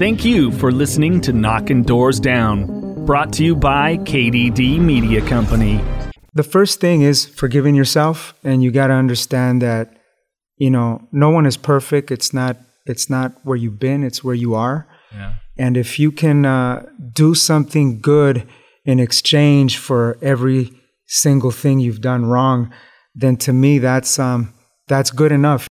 Thank you for listening to Knocking Doors Down, brought to you by KDD Media Company. The first thing is forgiving yourself, and you got to understand that you know no one is perfect. It's not it's not where you've been; it's where you are. Yeah. And if you can uh, do something good in exchange for every single thing you've done wrong, then to me that's um, that's good enough.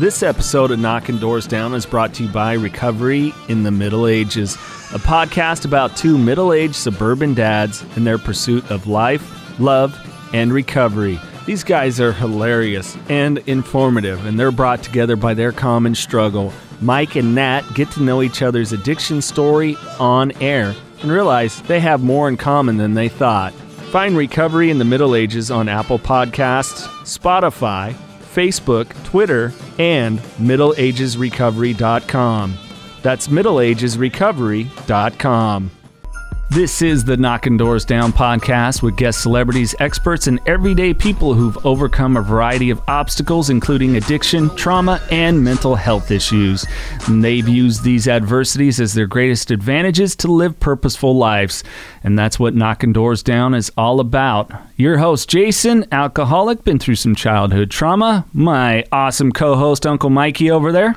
This episode of Knocking Doors Down is brought to you by Recovery in the Middle Ages, a podcast about two middle aged suburban dads and their pursuit of life, love, and recovery. These guys are hilarious and informative, and they're brought together by their common struggle. Mike and Nat get to know each other's addiction story on air and realize they have more in common than they thought. Find Recovery in the Middle Ages on Apple Podcasts, Spotify, Facebook, Twitter, and MiddleAgesRecovery.com. That's MiddleAgesRecovery.com. This is the Knocking Doors Down podcast with guest celebrities, experts, and everyday people who've overcome a variety of obstacles, including addiction, trauma, and mental health issues. And they've used these adversities as their greatest advantages to live purposeful lives. And that's what Knocking Doors Down is all about. Your host, Jason, alcoholic, been through some childhood trauma. My awesome co host, Uncle Mikey, over there.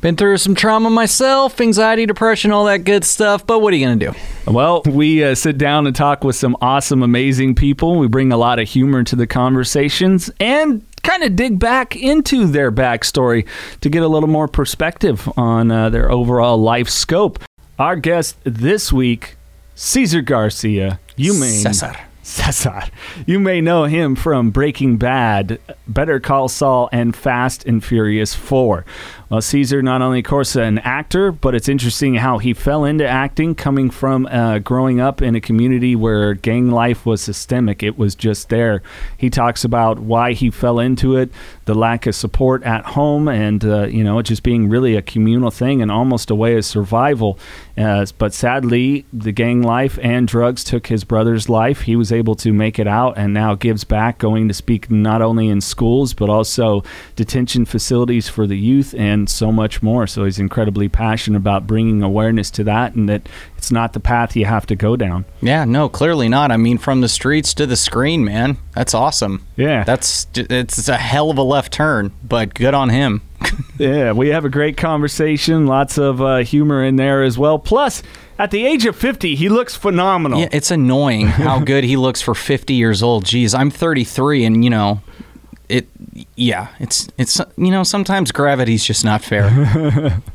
Been through some trauma myself, anxiety, depression, all that good stuff, but what are you going to do? Well, we uh, sit down and talk with some awesome, amazing people. We bring a lot of humor to the conversations and kind of dig back into their backstory to get a little more perspective on uh, their overall life scope. Our guest this week, Caesar Garcia. You may Cesar. Cesar. You may know him from Breaking Bad, Better Call Saul, and Fast and Furious 4. Well, Caesar, not only, of course, an actor, but it's interesting how he fell into acting coming from uh, growing up in a community where gang life was systemic. It was just there. He talks about why he fell into it, the lack of support at home, and, uh, you know, it just being really a communal thing and almost a way of survival. Uh, but sadly, the gang life and drugs took his brother's life. He was able to make it out and now gives back, going to speak not only in schools, but also detention facilities for the youth and so much more. So he's incredibly passionate about bringing awareness to that and that it's not the path you have to go down. Yeah, no, clearly not. I mean, from the streets to the screen, man. That's awesome. Yeah. That's it's a hell of a left turn, but good on him. yeah, we have a great conversation, lots of uh, humor in there as well. Plus, at the age of 50, he looks phenomenal. Yeah, it's annoying how good he looks for 50 years old. Geez, I'm 33 and, you know, it yeah, it's it's you know, sometimes gravity's just not fair.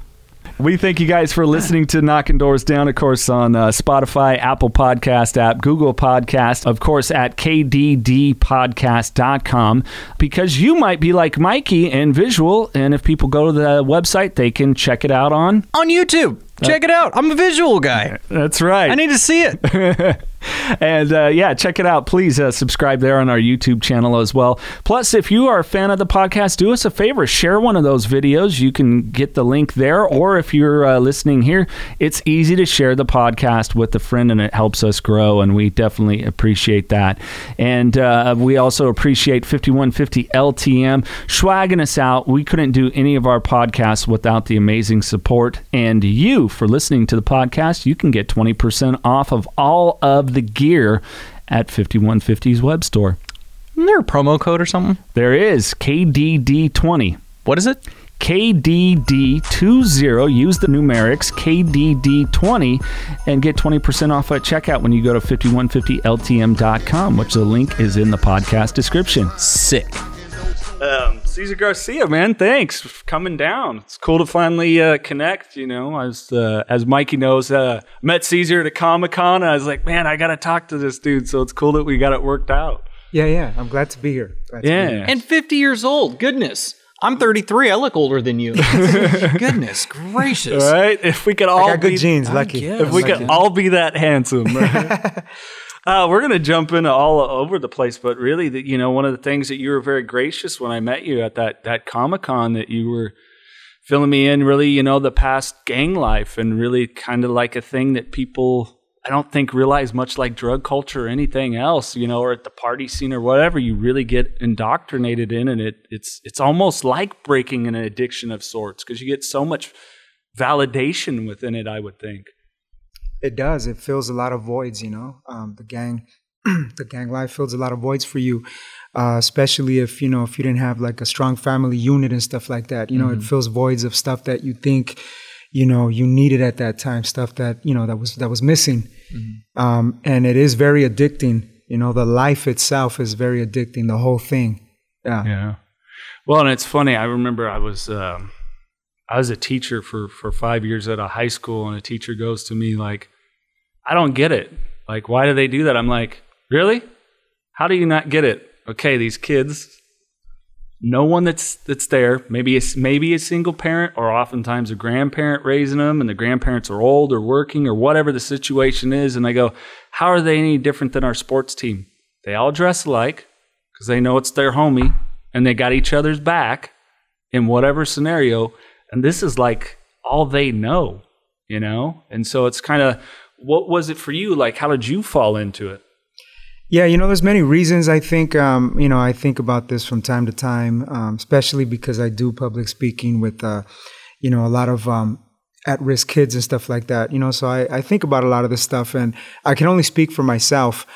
We thank you guys for listening to Knocking Doors Down, of course, on uh, Spotify, Apple Podcast app, Google Podcast, of course, at kddpodcast.com, because you might be like Mikey and visual, and if people go to the website, they can check it out on. on YouTube. Check it out. I'm a visual guy. That's right. I need to see it. and uh, yeah, check it out. Please uh, subscribe there on our YouTube channel as well. Plus, if you are a fan of the podcast, do us a favor share one of those videos. You can get the link there, or if you're uh, listening here, it's easy to share the podcast with a friend, and it helps us grow. And we definitely appreciate that. And uh, we also appreciate 5150 LTM swagging us out. We couldn't do any of our podcasts without the amazing support and you for listening to the podcast. You can get 20% off of all of the gear at 5150's web store. Isn't there a promo code or something? There is KDD20. What is it? KDD20. Use the numerics KDD20 and get 20% off at checkout when you go to 5150LTM.com, which the link is in the podcast description. Sick. Um, Caesar Garcia, man, thanks for coming down. It's cool to finally uh, connect. You know, I was, uh, as Mikey knows, uh, met Caesar at a Comic Con. I was like, man, I got to talk to this dude. So it's cool that we got it worked out. Yeah, yeah. I'm glad to be here. Glad to be here. Yeah. And 50 years old. Goodness. I'm 33. I look older than you. Goodness gracious. Right? If we could all I got good be, genes, lucky. if we Lucky. could all be that handsome. right? uh, we're gonna jump into all over the place, but really, that you know, one of the things that you were very gracious when I met you at that that Comic Con that you were filling me in, really, you know, the past gang life and really kind of like a thing that people. I don't think realize much like drug culture or anything else, you know, or at the party scene or whatever, you really get indoctrinated in, and it it's it's almost like breaking an addiction of sorts because you get so much validation within it. I would think. It does. It fills a lot of voids. You know, um, the gang, the gang life fills a lot of voids for you, uh, especially if you know if you didn't have like a strong family unit and stuff like that. You know, it fills voids of stuff that you think, you know, you needed at that time. Stuff that you know that was that was missing, um, and it is very addicting. You know, the life itself is very addicting. The whole thing. Yeah. Yeah. Well, and it's funny. I remember I was um, I was a teacher for for five years at a high school, and a teacher goes to me like, "I don't get it. Like, why do they do that?" I'm like, "Really? How do you not get it?" Okay, these kids, no one that's that's there. Maybe it's maybe a single parent, or oftentimes a grandparent raising them, and the grandparents are old or working or whatever the situation is. And I go, "How are they any different than our sports team? They all dress alike." because they know it's their homie and they got each other's back in whatever scenario. And this is like all they know, you know? And so it's kind of what was it for you? Like, how did you fall into it? Yeah, you know, there's many reasons. I think, um, you know, I think about this from time to time, um, especially because I do public speaking with, uh, you know, a lot of um, at-risk kids and stuff like that. You know, so I, I think about a lot of this stuff, and I can only speak for myself.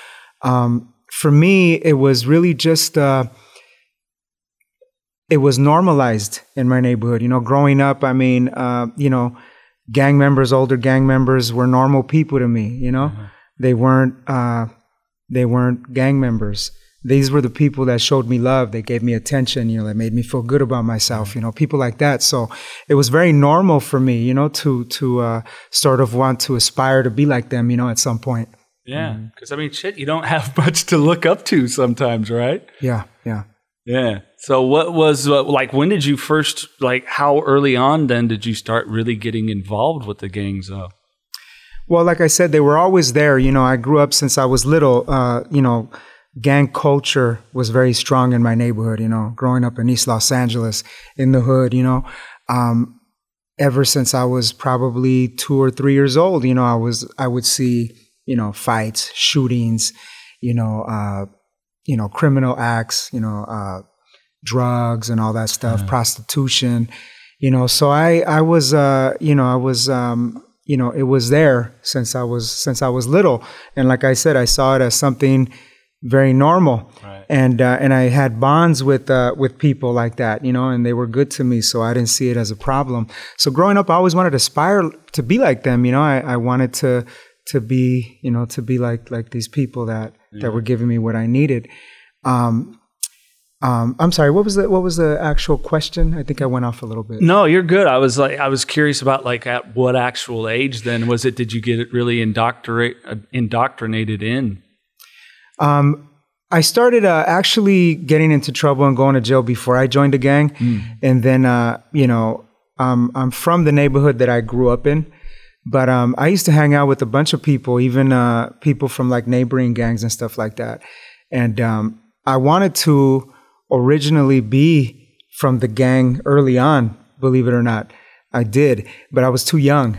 Um, for me, it was really just. Uh, it was normalized in my neighborhood. You know, growing up, I mean, uh, you know, gang members, older gang members were normal people to me. You know, they weren't uh, they weren't gang members. These were the people that showed me love. They gave me attention. You know, that made me feel good about myself. You know, people like that. So it was very normal for me. You know, to to uh, sort of want to aspire to be like them. You know, at some point. Yeah. Because, I mean, shit, you don't have much to look up to sometimes, right? Yeah, yeah. Yeah. So, what was uh, like, when did you first, like, how early on then did you start really getting involved with the gangs, though? Well, like I said, they were always there. You know, I grew up since I was little. Uh, you know, gang culture was very strong in my neighborhood. You know, growing up in East Los Angeles, in the hood. You know, um, ever since I was probably two or three years old, you know, I was I would see you know fights, shootings, you know, uh, you know, criminal acts, you know, uh, drugs and all that stuff, prostitution. You know, so I I was uh, you know I was um, you know it was there since I was since I was little, and like I said, I saw it as something very normal. Right. And uh, and I had bonds with uh, with people like that, you know, and they were good to me, so I didn't see it as a problem. So growing up, I always wanted to aspire to be like them, you know. I, I wanted to to be, you know, to be like like these people that that were giving me what I needed. Um, um, I'm sorry. What was the what was the actual question? I think I went off a little bit. No, you're good. I was like, I was curious about like at what actual age then was it? Did you get it really indoctrinate, uh, indoctrinated in? Um, I started uh, actually getting into trouble and going to jail before I joined a gang, and then uh, you know um, I'm from the neighborhood that I grew up in, but um, I used to hang out with a bunch of people, even uh, people from like neighboring gangs and stuff like that, and um, I wanted to originally be from the gang early on, believe it or not. I did, but I was too young.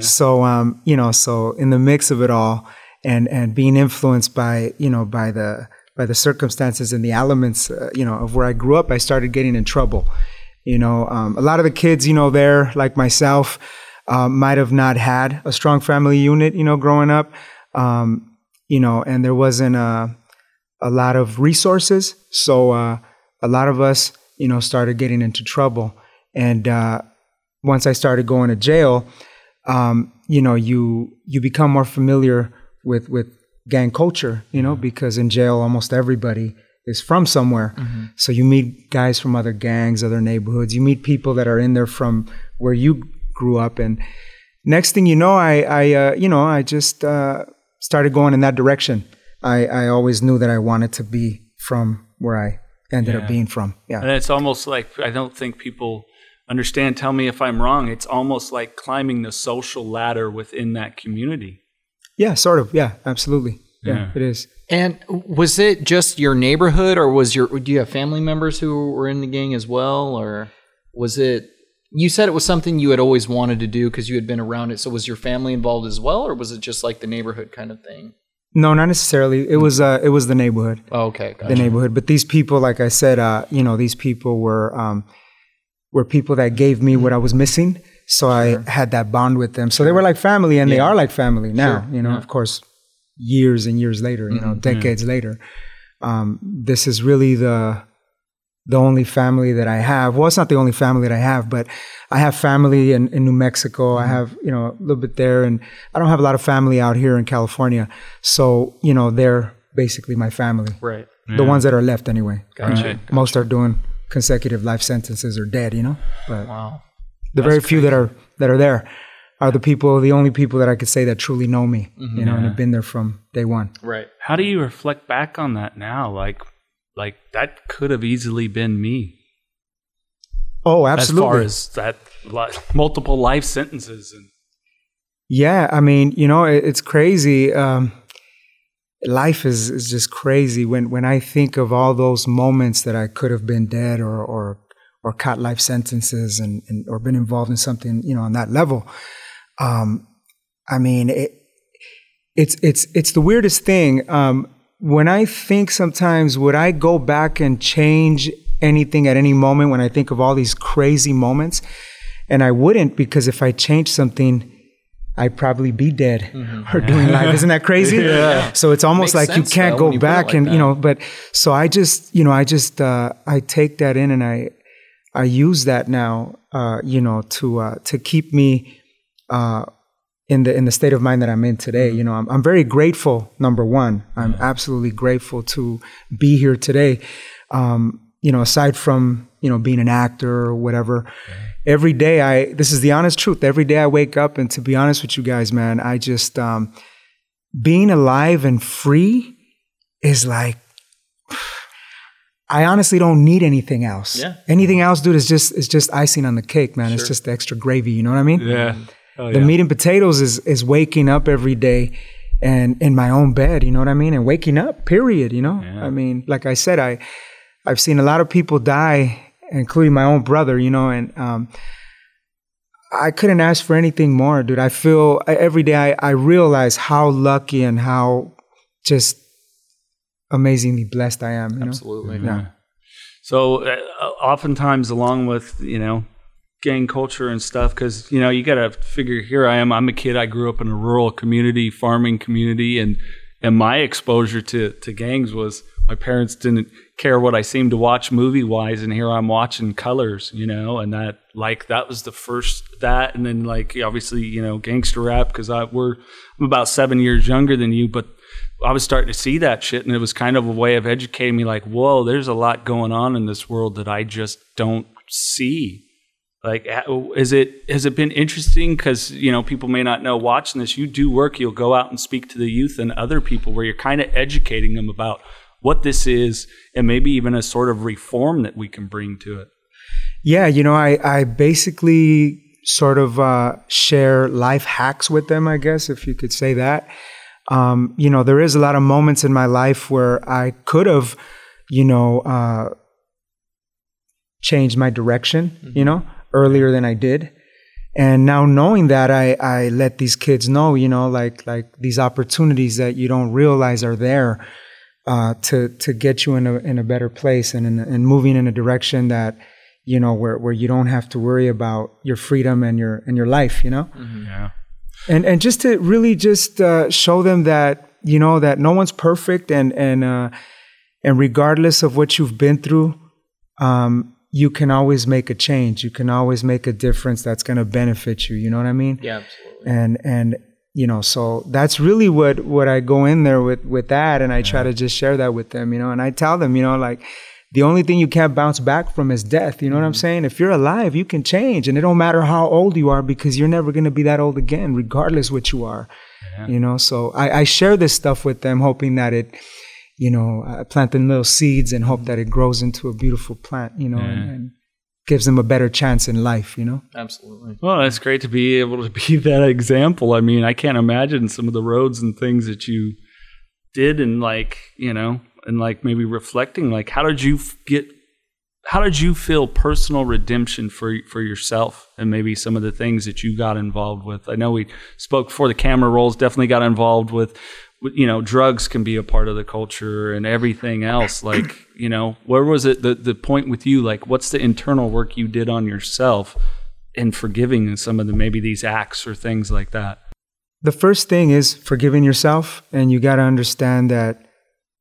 So, um, you know, so in the mix of it all and, and being influenced by, you know, by the, by the circumstances and the elements, uh, you know, of where I grew up, I started getting in trouble. You know, um, a lot of the kids, you know, there, like myself, um, might have not had a strong family unit, you know, growing up. Um, you know, and there wasn't a, a lot of resources. So, uh, a lot of us, you know, started getting into trouble. And, uh, once I started going to jail, um, you know, you you become more familiar with with gang culture, you know, because in jail almost everybody is from somewhere. So you meet guys from other gangs, other neighborhoods. You meet people that are in there from where you grew up, and next thing you know, I I uh, you know I just uh, started going in that direction. I I always knew that I wanted to be from where I ended Yeah. up being from. Yeah. And it's almost like I don't think people understand. Tell me if I'm wrong. It's almost like climbing the social ladder within that community. Yeah, sort of. Yeah, absolutely. Yeah, Yeah. it is. And was it just your neighborhood, or was your do you have family members who were in the gang as well, or was it? You said it was something you had always wanted to do because you had been around it. So was your family involved as well, or was it just like the neighborhood kind of thing? No, not necessarily. It was uh, it was the neighborhood. Oh, okay, the neighborhood. But these people, like I said, uh, you know, these people were um, were people that gave me what I was missing. So I had that bond with them. So they were like family, and they are like family now. You know, of course, years and years later, you know, decades later. Um, this is really the the only family that I have. Well, it's not the only family that I have, but I have family in, in New Mexico. I have, you know, a little bit there, and I don't have a lot of family out here in California. So, you know, they're basically my family right. the ones that are left anyway. Gotcha. Uh, Most are doing consecutive life sentences or dead, you know. But Wow. the very few that are that are there are the people, the only people that I could say that truly know me, you know, and have been there from day one. Right. How do you reflect back on that now? Like, like that could have easily been me. Oh, absolutely. As far as that li- multiple life sentences and Yeah, I mean, you know, it, it's crazy. Um, life is is just crazy when when I think of all those moments that I could have been dead or or or caught life sentences and, and or been involved in something, you know, on that level. Um, I mean, it, it's it's it's the weirdest thing. Um, when I think sometimes, would I go back and change anything at any moment? When I think of all these crazy moments, and I wouldn't because if I changed something, I'd probably be dead or doing life. Isn't that crazy? yeah. So it's almost Makes like you can't though, go you back like and that. you know. But so I just you know I just uh, I take that in and I I use that now uh, you know to uh, to keep me uh, in the in the state of mind that I'm in today. You know, I'm I'm very grateful. Number one, I'm absolutely grateful to be here today. Um, you know, aside from you know being an actor or whatever, every day I this is the honest truth. Every day I wake up, and to be honest with you guys, man, I just um, being alive and free is like. I honestly don't need anything else. Yeah. Anything else, dude, is just is just icing on the cake, man. It's just the extra gravy. You know what I mean? yeah. Oh, the yeah. meat and potatoes is is waking up every day and in my own bed you know what i mean? And waking up period you know? I mean like i said i i've seen a lot of people die including my own brother you know and um i couldn't ask for anything more dude. I feel every day i, I realize how lucky and how just amazingly blessed i am you know? Absolutely. yeah. So uh, oftentimes, along with you know gang culture and stuff, because you know you got to figure. Here I am. I'm a kid. I grew up in a rural community, farming community, and and my exposure to to gangs was my parents didn't care what I seemed to watch movie wise, and here I'm watching Colors, you know, and that like that was the first that, and then like obviously you know gangster rap because I we're I'm about seven years younger than you, but I was starting to see that shit, and it was kind of a way of educating me. Like, whoa, there's a lot going on in this world that I just don't see. Like, is it has it been interesting? Because you know, people may not know. Watching this, you do work. You'll go out and speak to the youth and other people, where you're kind of educating them about what this is, and maybe even a sort of reform that we can bring to it. Yeah, you know, I, I basically sort of uh, share life hacks with them, I guess, if you could say that. Um, you know, there is a lot of moments in my life where I could have, you know, uh, changed my direction, you know, earlier than I did. And now knowing that, I, I let these kids know, you know, like like these opportunities that you don't realize are there uh, to to get you in a in a better place and in, and moving in a direction that you know where where you don't have to worry about your freedom and your and your life, you know, Yeah. and and just to really just uh, show them that you know that no one's perfect and and uh, and regardless of what you've been through, um, you can always make a change. You can always make a difference that's going to benefit you. You know what I mean? Yeah, absolutely. and and you know so that's really what what i go in there with with that and i try to just share that with them you know and i tell them you know like the only thing you can't bounce back from is death you know what i'm mm-hmm. saying if you're alive you can change and it don't matter how old you are because you're never going to be that old again regardless what you are you know so I, I share this stuff with them hoping that it you know, uh, planting little seeds and hope that it grows into a beautiful plant, you know, and, and gives them a better chance in life, you know? Absolutely. Well, it's great to be able to be that example. I mean, I can't imagine some of the roads and things that you did and like, you know, and like maybe reflecting like how did you get how did you feel personal redemption for for yourself and maybe some of the things that you got involved with? I know we spoke before the camera rolls, definitely got involved with with, you know, drugs can be a part of the culture and everything else. Like, you know, where was it the the point with you? Like, what's the internal work you did on yourself in forgiving some of the maybe these acts or things like that? The first thing is forgiving yourself, and you got to understand that,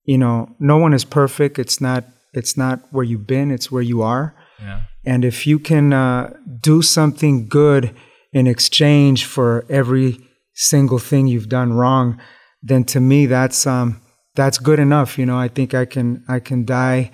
you know, no one is perfect. It's not. It's not where you've been. It's where you are. Yeah. And if you can uh, do something good in exchange for every single thing you've done wrong, then to me that's um, that's good enough. You know, I think I can I can die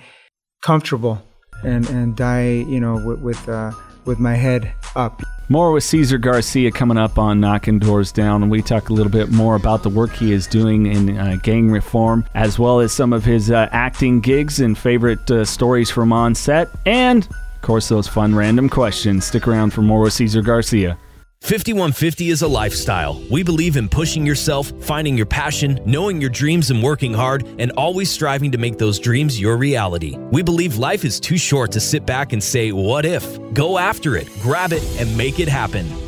comfortable and and die you know with with, uh, with my head up. More with Cesar Garcia coming up on Knocking Doors Down, and we talk a little bit more about the work he is doing in uh, gang reform, as well as some of his uh, acting gigs and favorite uh, stories from on set, and of course those fun random questions. Stick around for more with Cesar Garcia. 5150 is a lifestyle. We believe in pushing yourself, finding your passion, knowing your dreams and working hard, and always striving to make those dreams your reality. We believe life is too short to sit back and say, What if? Go after it, grab it, and make it happen.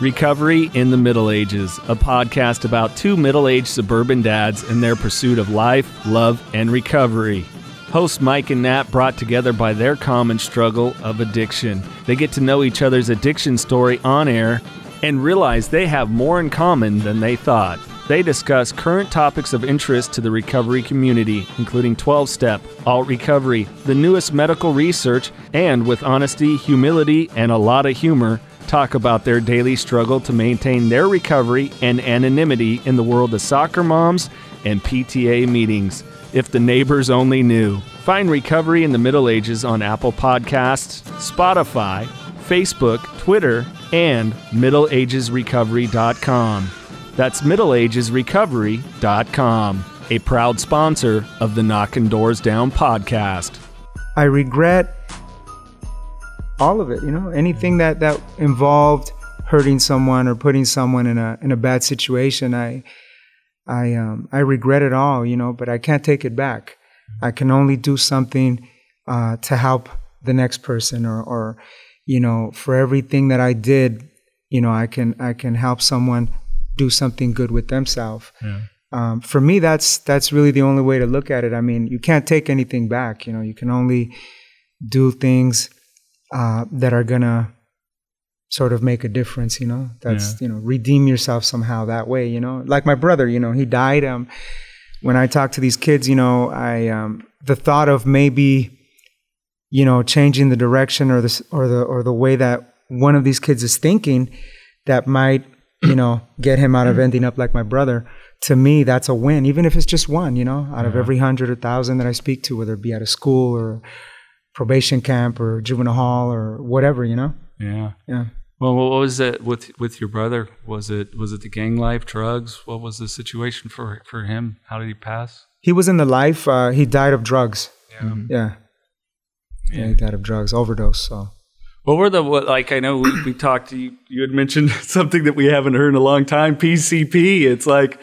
Recovery in the Middle Ages, a podcast about two middle aged suburban dads and their pursuit of life, love, and recovery. Hosts Mike and Nat brought together by their common struggle of addiction. They get to know each other's addiction story on air and realize they have more in common than they thought. They discuss current topics of interest to the recovery community, including 12 step, alt recovery, the newest medical research, and with honesty, humility, and a lot of humor, talk about their daily struggle to maintain their recovery and anonymity in the world of soccer moms and PTA meetings. If the neighbors only knew. Find Recovery in the Middle Ages on Apple Podcasts, Spotify, Facebook, Twitter, and MiddleAgesRecovery.com. That's MiddleAgesRecovery.com, a proud sponsor of the Knocking Doors Down podcast. I regret all of it. You know, anything that that involved hurting someone or putting someone in a in a bad situation. I I um I regret it all. You know, but I can't take it back. I can only do something uh, to help the next person, or or you know, for everything that I did, you know, I can I can help someone do something good with themselves. Um, for me, that's that's really the only way to look at it. I mean, you can't take anything back. You know, you can only do things uh, that are gonna sort of make a difference. You know, that's you know, redeem yourself somehow that way. You know, like my brother. You know, he died. Um, when I talk to these kids, you know, I um, the thought of maybe, you know, changing the direction or the or the or the way that one of these kids is thinking, that might you know get him out of ending up like my brother. To me, that's a win, even if it's just one. You know, out of every hundred or thousand that I speak to, whether it be at a school or probation camp or juvenile hall or whatever. You know, Yeah. yeah. Well, what was it with with your brother? Was it was it the gang life, drugs? What was the situation for for him? How did he pass? He was in the life. Uh, he died of drugs. Yeah. yeah. Yeah, he died of drugs overdose. So What were the what, like? I know we, we talked. You you had mentioned something that we haven't heard in a long time. PCP. It's like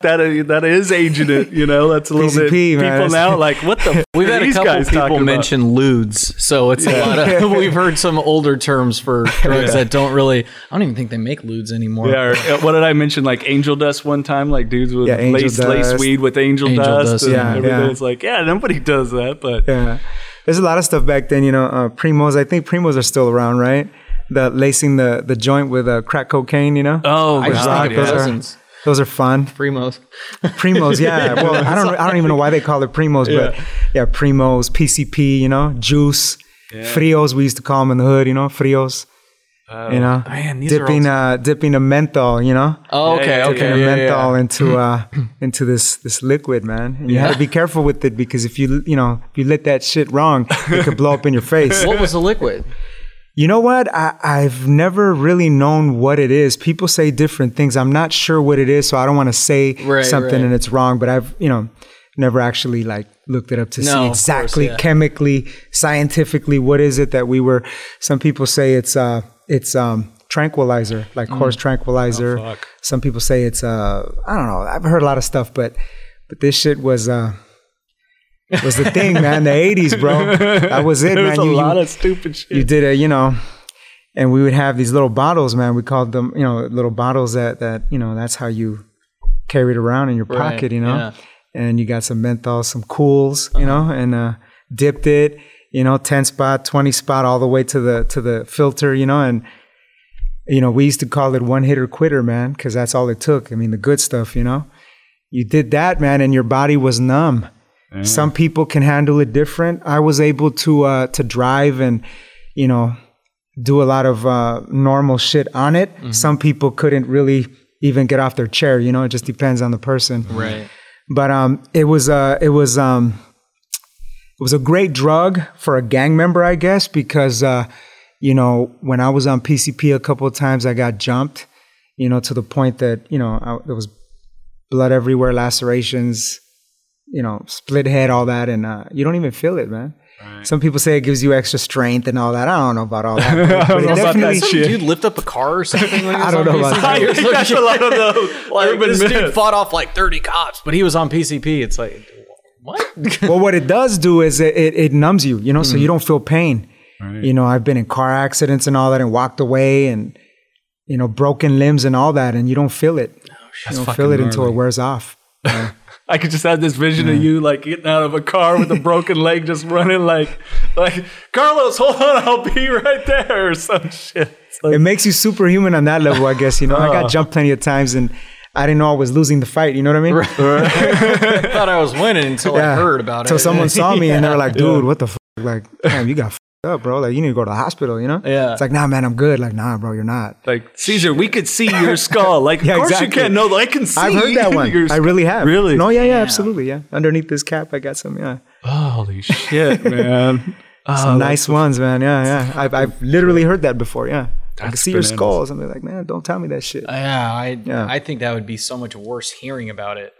that. That is aging it. You know, that's a little bit man. people now like what the. We've had a couple guys people talking about? mention ludes, so it's a lot of. We've heard some older terms for drugs that don't really. I don't even think they make ludes anymore. Yeah, or, uh, what did I mention? Like angel dust one time, like dudes would Yeah, angel lace lace weed with angel, Angel dust. dust, and yeah, everything. yeah. It's like, yeah, nobody does that, but Yeah. There's a lot of stuff back then, you know, uh, primos, I think primos are still around, right? The lacing the, the joint with uh, crack cocaine, you know? oh, I just God, think of yeah. cousins. Those are fun. Primos. Primos, yeah. Well, I don't I don't even know why they call it primos, but yeah, primos, PCP, you know, juice, frios. We used to call them in the hood, you know, frios. you know, man, dipping all- uh, dipping a menthol, you know, Oh, okay, yeah, dipping okay. a yeah, yeah, menthol yeah. into uh into this this liquid, man. And you had to be careful with it because if you you know if you lit that shit wrong, it could blow up in your face. What was the liquid? You know what? I, I've never really known what it is. People say different things. I'm not sure what it is, so I don't want to say Right, something right. and it's wrong. But I've, you know, never actually like looked it up to No, of see course, exactly yeah. chemically, scientifically what is it that we were. Some people say it's uh it's um tranquilizer, like horse Mm. tranquilizer. Oh, fuck. Some people say it's uh I don't know. I've heard a lot of stuff, but but this shit was uh was the thing, man. The '80s, bro. That was it, There man. was a You- you- lot of stupid shit. you did a you know and we would have these little bottles man we called them you know little bottles that that you know that's how you carried around in your Right, pocket you know yeah. and you got some menthol some Kools you know and uh dipped it you know 10 spot 20 spot all the way to the to the filter you know and you know we used to call it one hitter quitter man because that's all it took i mean the good stuff you know you did that man and your body was numb some people can handle it different. I was able to uh to drive and you know do a lot of uh normal shit on it. Some people couldn't really even get off their chair you know it just depends on the person. Right. but um it was uh it was um it was a great drug for a gang member i guess because uh you know when i was on pcp a couple of times i got jumped you know to the point that you know I, there was blood everywhere lacerations you know split head all that and uh you don't even feel it man some people say it gives you extra strength and all that i don't know about all that but, but about that definitely shit. Dude lift up a car or something? When I don't know about that. You're That's a lot of those like, urban this dude fought off like 30 cops, but he was on PCP. It's like, what? well, what it does do is it, it, it numbs you, you know, so you don't feel pain. You know, I've been in car accidents and all that and walked away and, you know, broken limbs and all that, and you don't feel it. you don't feel it until it wears off. I could just have this vision of you like getting out of a car with a broken leg, just running like, like Carlos, hold on, I'll be right there or some shit. Like, It makes you superhuman on that level, I guess. You know, I Oh. got uh. jumped plenty of times and I didn't know I was losing the fight. You know what I mean? I thought I was winning until I heard about it. Until someone saw me and they were like, dude, what the fuck? Like, damn, you got f***ed up, bro. Like, you need to go to the hospital, you know? Yeah. It's like, nah, man, I'm good. Like, nah, bro, you're not. like Caesar, we could see your skull. Like, Yeah, of course exactly. you can't know. I can see. I've heard that one. I really have. Really? No, yeah, yeah, absolutely. Yeah. Underneath this cap, I got some, yeah. Holy shit, man. Oh, Some nice ones, man. Yeah, yeah. I've, I've literally heard that before. Yeah. I can see your bananas. skull. Something like, man, don't tell me that shit. Yeah, I Yeah. I think that would be so much worse hearing about it.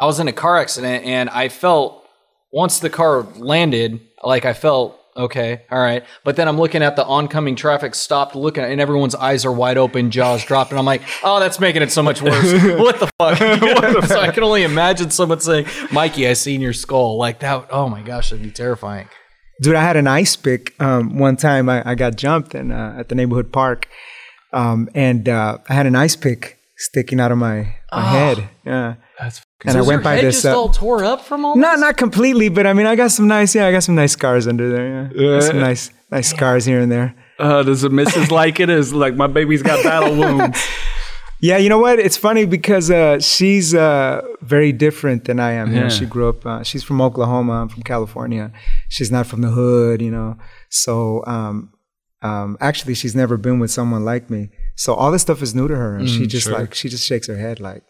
I was in a car accident and I felt once the car landed, like I felt okay, all right. But then I'm looking at the oncoming traffic, stopped looking, and everyone's eyes are wide open, jaws dropped, and I'm like, oh, that's making it so much worse. what the fuck? so I can only imagine someone saying, Mikey, I seen your skull. Like that. Oh my gosh, that'd be terrifying. Dude, I had an ice pick. Um, one time I, I got jumped and, uh, at the neighborhood park. Um, and uh, I had an ice pick sticking out of my, my head. Yeah. That's And I Was went your by head this. just uh, all tore up from all Not this? not completely, but I mean, I got some nice. Yeah, I got some nice scars under there. Yeah, Got some Yeah. nice nice scars here and there. Uh, does the missus like it? Is like my baby's got battle wounds. Yeah, you know what? It's funny because uh, she's uh, very different than I am. You know, she grew up. Uh, she's from Oklahoma. I'm from California. She's not from the hood. You know, so um, um, actually, she's never been with someone like me. So all this stuff is new to her, and she just like she just shakes her head like,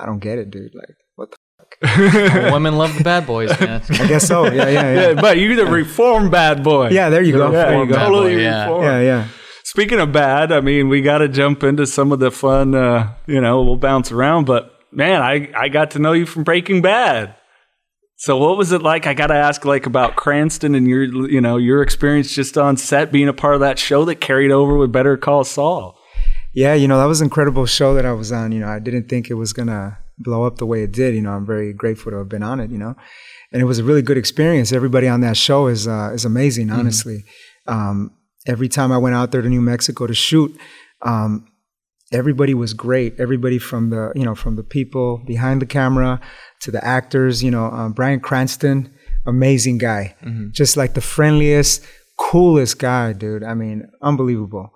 I don't get it, dude. Like, what the? Well, women love the bad boys, man. I guess so. Yeah, yeah, yeah. yeah, but you're the reformed bad boy. Yeah, there you go. Yeah, there you go. totally boy, yeah. reformed. Yeah, yeah. Speaking of bad, I mean, we got to jump into some of the fun. Uh, you know, we'll bounce around, but man, I I got to know you from Breaking Bad. So what was it like? I got to ask like about Cranston and your you know your experience just on set being a part of that show that carried over with Better Call Saul. Yeah, you know, that was an incredible show that I was on. You know, I didn't think it was going to blow up the way it did. You know, I'm very grateful to have been on it, you know. And it was a really good experience. Everybody on that show is uh, is amazing, honestly. Um, every time I went out there to New Mexico to shoot, um, everybody was great. Everybody from the, you know, from the people behind the camera to the actors, you know, um, Bryan Cranston, amazing guy. Just like the friendliest, coolest guy, dude. I mean, unbelievable.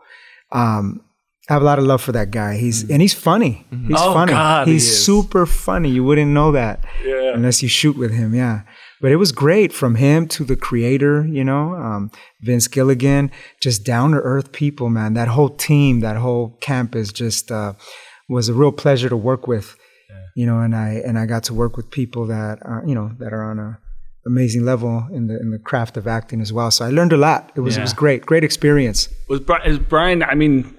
Um, I have a lot of love for that guy. He's and he's funny. He's Oh, funny. God, he's is. super funny. You wouldn't know that Yeah. unless you shoot with him. Yeah, but it was great from him to the creator. You know, um, Vince Gilligan, just down to earth people, man. That whole team, that whole camp is just uh, was a real pleasure to work with. You know, and I and I got to work with people that are you know that are on a amazing level in the in the craft of acting as well. So I learned a lot. It was it was great, great experience. Was Bri- is Bryan? I mean,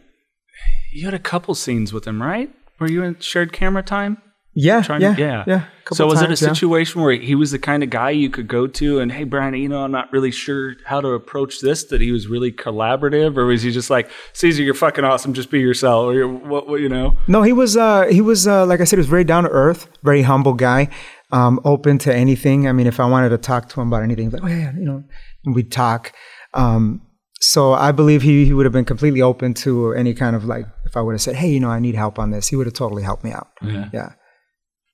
you had a couple scenes with him, right? Were you in shared camera time? Yeah, Trying yeah, to, yeah, yeah. So was times, it a yeah. situation where he was the kind of guy you could go to and, hey, Bryan, you know, I'm not really sure how to approach this. That he was really collaborative, or was he just like, Caesar, you're fucking awesome, just be yourself, or you're, what, what, you know? No, he was uh, he was uh, like I said, he was very down to earth, very humble guy, um, open to anything. I mean, if I wanted to talk to him about anything, like oh yeah, you know, we'd talk. Um, so I believe he, he would have been completely open to any kind of like if I would have said, hey, you know, I need help on this, he would have totally helped me out. Yeah. Yeah.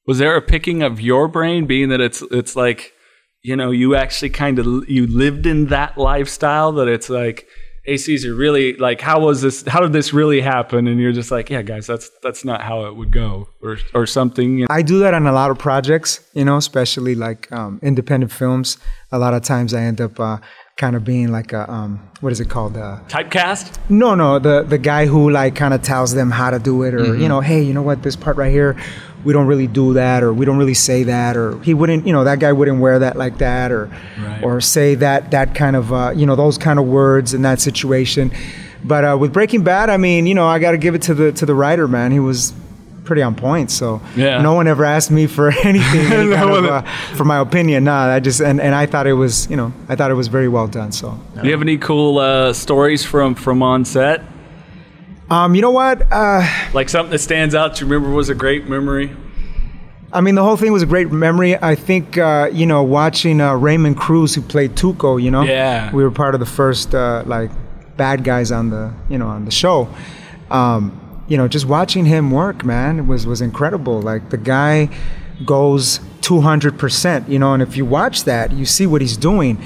Was there a picking of your brain, being that it's it's like, you know, you actually kind of you lived in that lifestyle that it's like, hey Caesar, really like how was this? How did this really happen? And you're just like, yeah, guys, that's that's not how it would go, or or something. you know? I do that on a lot of projects, you know, especially like um, independent films. A lot of times I end up uh, kind of being like a um, what is it called? Uh, Typecast. No, no, the the guy who like kind of tells them how to do it, or Mm-hmm. you know, hey, you know what, this part right here, we don't really do that, or we don't really say that, or he wouldn't, you know, that guy wouldn't wear that like that, or Right. or say that that kind of, uh, you know, those kind of words in that situation. But uh, with Breaking Bad, I mean, you know, I got to give it to the to the writer, man. He was pretty on point. So Yeah. no one ever asked me for anything, any No of, uh, for my opinion. Nah, I just and, and I thought it was, you know, I thought it was very well done. So. Do you have any cool uh, stories from from on set? Um, you know what? Uh, Like something that stands out to you remember was a great memory? I mean, the whole thing was a great memory. I think, uh, you know, watching uh, Raymond Cruz, who played Tuco, you know, Yeah. we were part of the first uh, like bad guys on the, you know, on the show. Um, you know, just watching him work, man, was was incredible. Like the guy goes 200 percent, you know, and if you watch that, you see what he's doing.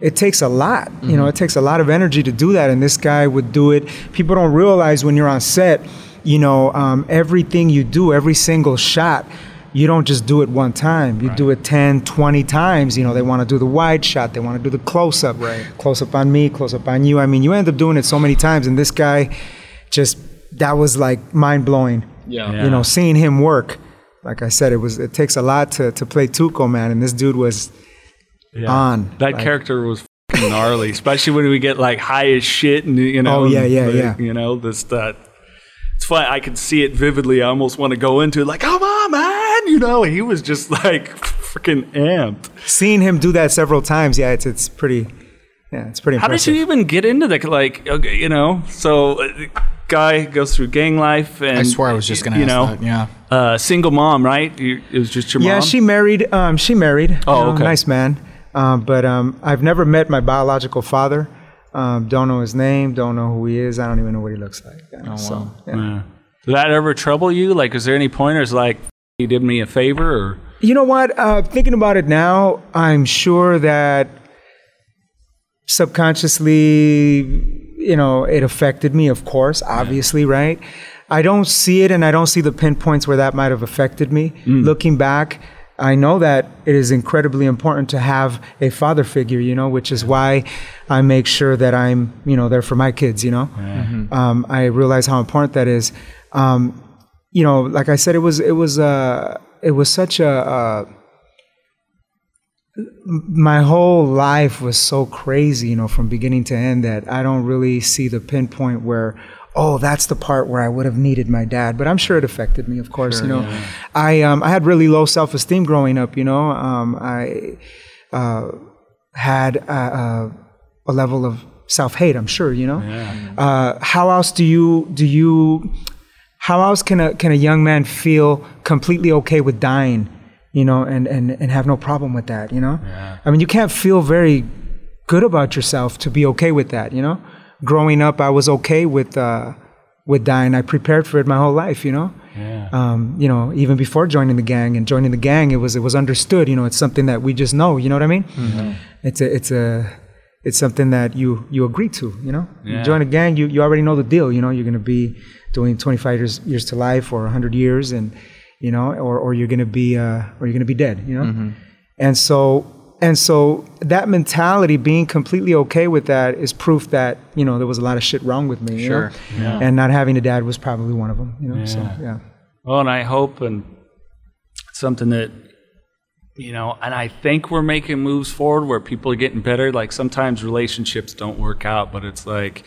It takes a lot, you know. It takes a lot of energy to do that, and this guy would do it. People don't realize when you're on set, you know, um, everything you do, every single shot, you don't just do it one time. You do it 10, 20 times. You know, they want to do the wide shot, they want to do the close up, Right. close up on me, close up on you. I mean, you end up doing it so many times, and this guy just that was like mind blowing. Yeah. You know, seeing him work. Like I said, it was it takes a lot to to play Tuco, man, and this dude was on. That Like- character was gnarly, especially when we get like high as shit, and you know, Oh, yeah, yeah, like, yeah. You know, this that. It's fun. I can see it vividly. I almost want to go into it, like, come on, man. You know, he was just like freaking amped. seeing him do that several times, yeah, it's it's pretty, yeah, it's pretty How did impressive. you even get into the like? Okay, you know, so uh, guy goes through gang life, and I swear I was just gonna you ask know, that. Yeah. uh, single mom, right? You, it was just your mom. yeah, she married. Um, she married. Oh, you know, okay. nice man. Um, but um, I've never met my biological father. Um, don't know his name. Don't know who he is. I don't even know what he looks like. Yeah, Oh, so, wow. yeah. Yeah. Did that ever trouble you? Like, is there any pointers like he did me a favor or? You know what? Uh, thinking about it now, I'm sure that subconsciously, you know, it affected me, of course, obviously, right? I don't see it and I don't see the pinpoints where that might have affected me. Looking back, I know that it is incredibly important to have a father figure, you know, which is why I make sure that I'm, you know, there for my kids, you know. Um, I realize how important that is. Um, you know, like I said, it was, it was, uh, it was such a, uh, my whole life was so crazy, you know, from beginning to end that I don't really see the pinpoint where, oh, that's the part where I would have needed my dad. But I'm sure it affected me, of course. you know, I um, I had really low self esteem growing up. You know, um, I uh, had a, a, a level of self hate. I'm sure. You know, uh, how else do you do you how else can a can a young man feel completely okay with dying you know and and and have no problem with that you know i mean you can't feel very good about yourself to be okay with that you know growing up i was okay with uh with dying i prepared for it my whole life you know um, you know, even before joining the gang and joining the gang, it was it was understood. You know, it's something that we just know. You know what I mean? It's a it's a it's something that you you agree to. You know, Yeah. you join a gang, you you already know the deal. You know, you're gonna be doing 25 years years to life or 100 years, and you know, or or you're gonna be uh, or you're gonna be dead. You know, and so. And so that mentality, being completely okay with that, is proof that you know there was a lot of shit wrong with me. you know? Sure. And not having a dad was probably one of them. You know. So Yeah. yeah. Well, and I hope and something that you know, and I think we're making moves forward where people are getting better. Like sometimes relationships don't work out, but it's like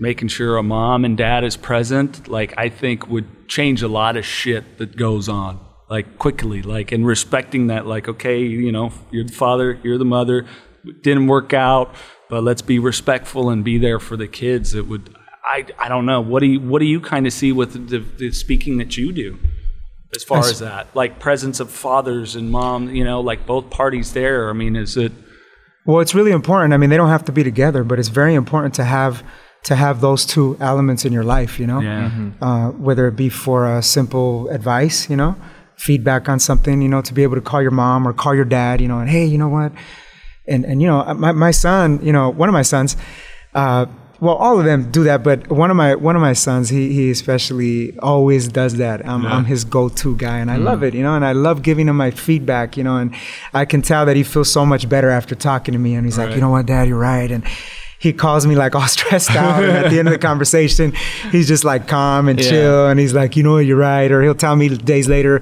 making sure a mom and dad is present. Like I think would change a lot of shit that goes on. Like quickly, like and respecting that. Like okay, you know, you're the father, you're the mother. It didn't work out, but let's be respectful and be there for the kids. It would. I, I don't know. What do you what do you kind of see with the, the speaking that you do? as far As- as that like presence of fathers and mom you know like both parties there i mean is it Well, it's really important. I mean, they don't have to be together, but it's very important to have to have those two elements in your life. You know, yeah uh, whether it be for a simple advice, you know, feedback on something, you know, to be able to call your mom or call your dad, you know, and hey, you know what, and and you know, my my son, you know, one of my sons. Uh, well, all of them do that, but one of my one of my sons, he he especially always does that. I'm, I'm his go-to guy, and I love it, you know, and I love giving him my feedback, you know, and I can tell that he feels so much better after talking to me, and he's like, you know what, Dad, you're right, and he calls me like all stressed out, and at the end of the conversation, he's just like calm and Yeah. chill, and he's like, you know you're right, or he'll tell me days later,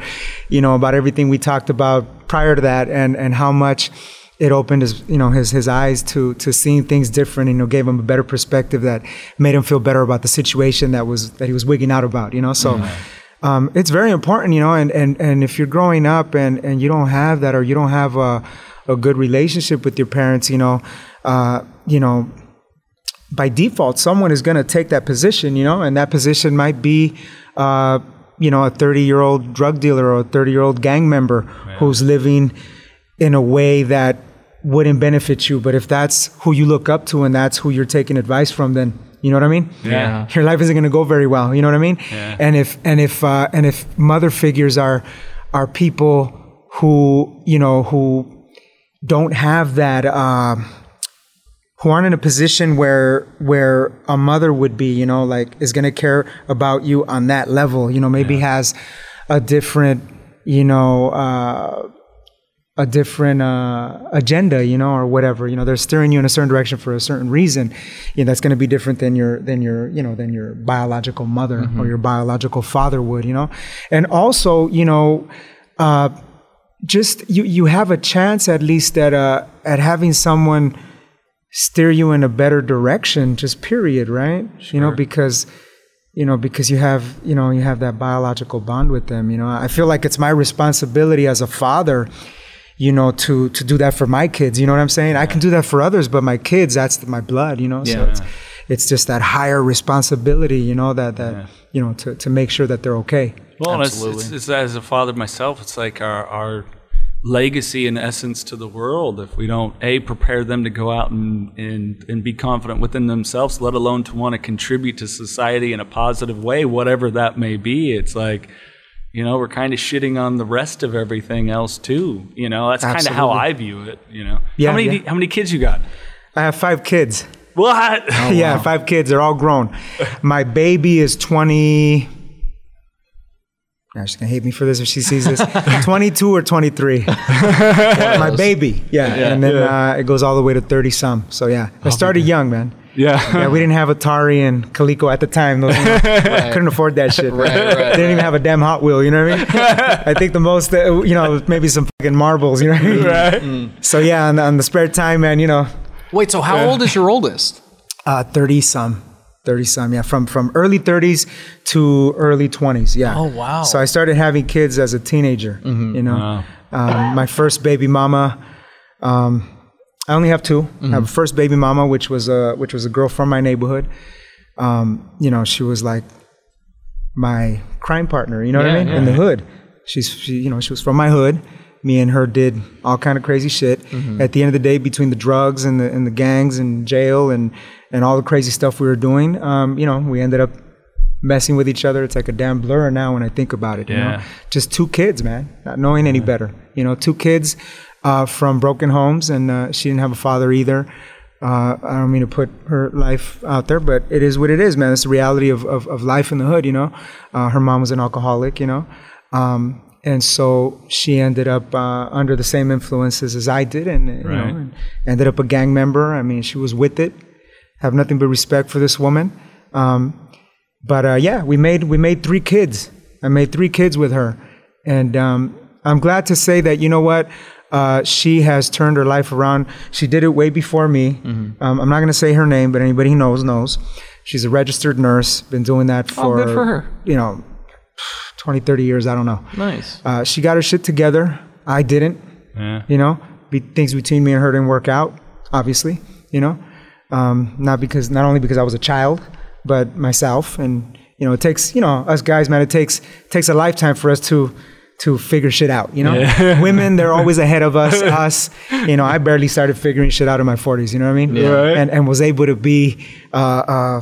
you know, about everything we talked about prior to that, and and how much it opened his you know his his eyes to to seeing things different and you know gave him a better perspective that made him feel better about the situation that was that he was wigging out about you know? So um, it's very important you know and and and if you're growing up and and you don't have that or you don't have a a good relationship with your parents you know uh, you know by default, someone is going to take that position, you know, and that position might be, uh, you know, a 30 year old drug dealer or a 30 year old gang member who's living in a way that wouldn't benefit you. But if that's who you look up to and that's who you're taking advice from, then you know what I mean? Yeah. Your life isn't going to go very well. You know what I mean? Yeah. And if and if uh, and if mother figures are are people who you know who don't have that. Um, who aren't in a position where where a mother would be, you know, like is going to care about you on that level, you know, maybe has a different, you know, uh, a different uh, agenda, you know, or whatever. You know, they're steering you in a certain direction for a certain reason. You know, that's going to be different than your than your you know than your biological mother or your biological father would. You know, and also you know. Uh, just you, you have a chance at least at uh, at having someone steer you in a better direction just period right? You know because you know because you have you know you have that biological bond with them you know? I feel like it's my responsibility as a father you know to to do that for my kids you know what i'm saying? I can do that for others but my kids that's my blood you know? So it's it's just that higher responsibility you know that that you know to to make sure that they're okay. Well and it's, it's, it's as a father myself it's like our our legacy in essence to the world if we don't a prepare them to go out and, and and be confident within themselves let alone to want to contribute to society in a positive way whatever that may be it's like you know we're kind of shitting on the rest of everything else too you know that's kind of how i view it you know Yeah, how many yeah. how many kids you got i have five kids what yeah, oh, five kids. They're all grown. My baby is 20. Yeah, she's gonna hate me for this if she sees this. 22 or 23. My baby. Yeah. and then Uh, it goes all the way to 30 some. So yeah, I started young, man. yeah Yeah, we didn't have Atari and Coleco at the time. Those, you know, Couldn't afford that shit. Right, right, They didn't even have a damn Hot Wheel. You know what I mean? I think the most, uh, you know, maybe some fucking marbles. You know what I mean? So yeah, on, on the spare time, man, you know, Wait, so how old is your oldest? uh, 30 some. 30 some, yeah. From from early 30s to early 20s, yeah. Oh, wow. So I started having kids as a teenager, you know. Um, my first baby mama, um, I only have 2 I have a first baby mama, which was a which was a girl from my neighborhood. Um, you know, she was like my crime partner. You know what I mean? yeah. In the hood, she's she, you know she was from my hood. Me and her did all kind of crazy shit. At the end of the day, between the drugs and the and the gangs and jail and and all the crazy stuff we were doing, um, you know, we ended up messing with each other. It's like a damn blur now when I think about it. You know, Yeah. just two kids, man, not knowing any better. You know, two kids uh, from broken homes, and uh, she didn't have a father either. Uh, I don't mean to put her life out there, but it is what it is, man. It's the reality of, of, of life in the hood, you know. Uh, her mom was an alcoholic, you know. Um, and so she ended up uh, under the same influences as I did, and, you Right. know, and ended up a gang member. I mean, she was with it. Have nothing but respect for this woman. Um, but uh, yeah, we made we made three kids. I made three kids with her, and um, I'm glad to say that you know what. Uh, she has turned her life around. She did it way before me. Um, I'm not going to say her name, but anybody who knows knows. She's a registered nurse. Been doing that for, Oh, good for her. you know, 20, 30 years. I don't know. Nice. Uh, she got her shit together. I didn't. Yeah. You know, be, things between me and her didn't work out. Obviously, you know, um, not because not only because I was a child, but myself. And you know, it takes you know us guys, man. It takes takes a lifetime for us to to figure shit out. You know, women they're always ahead of us. Us, you know, I barely started figuring shit out in my 40s. You know what I mean? Yeah. Right. And and was able to be. Uh, uh,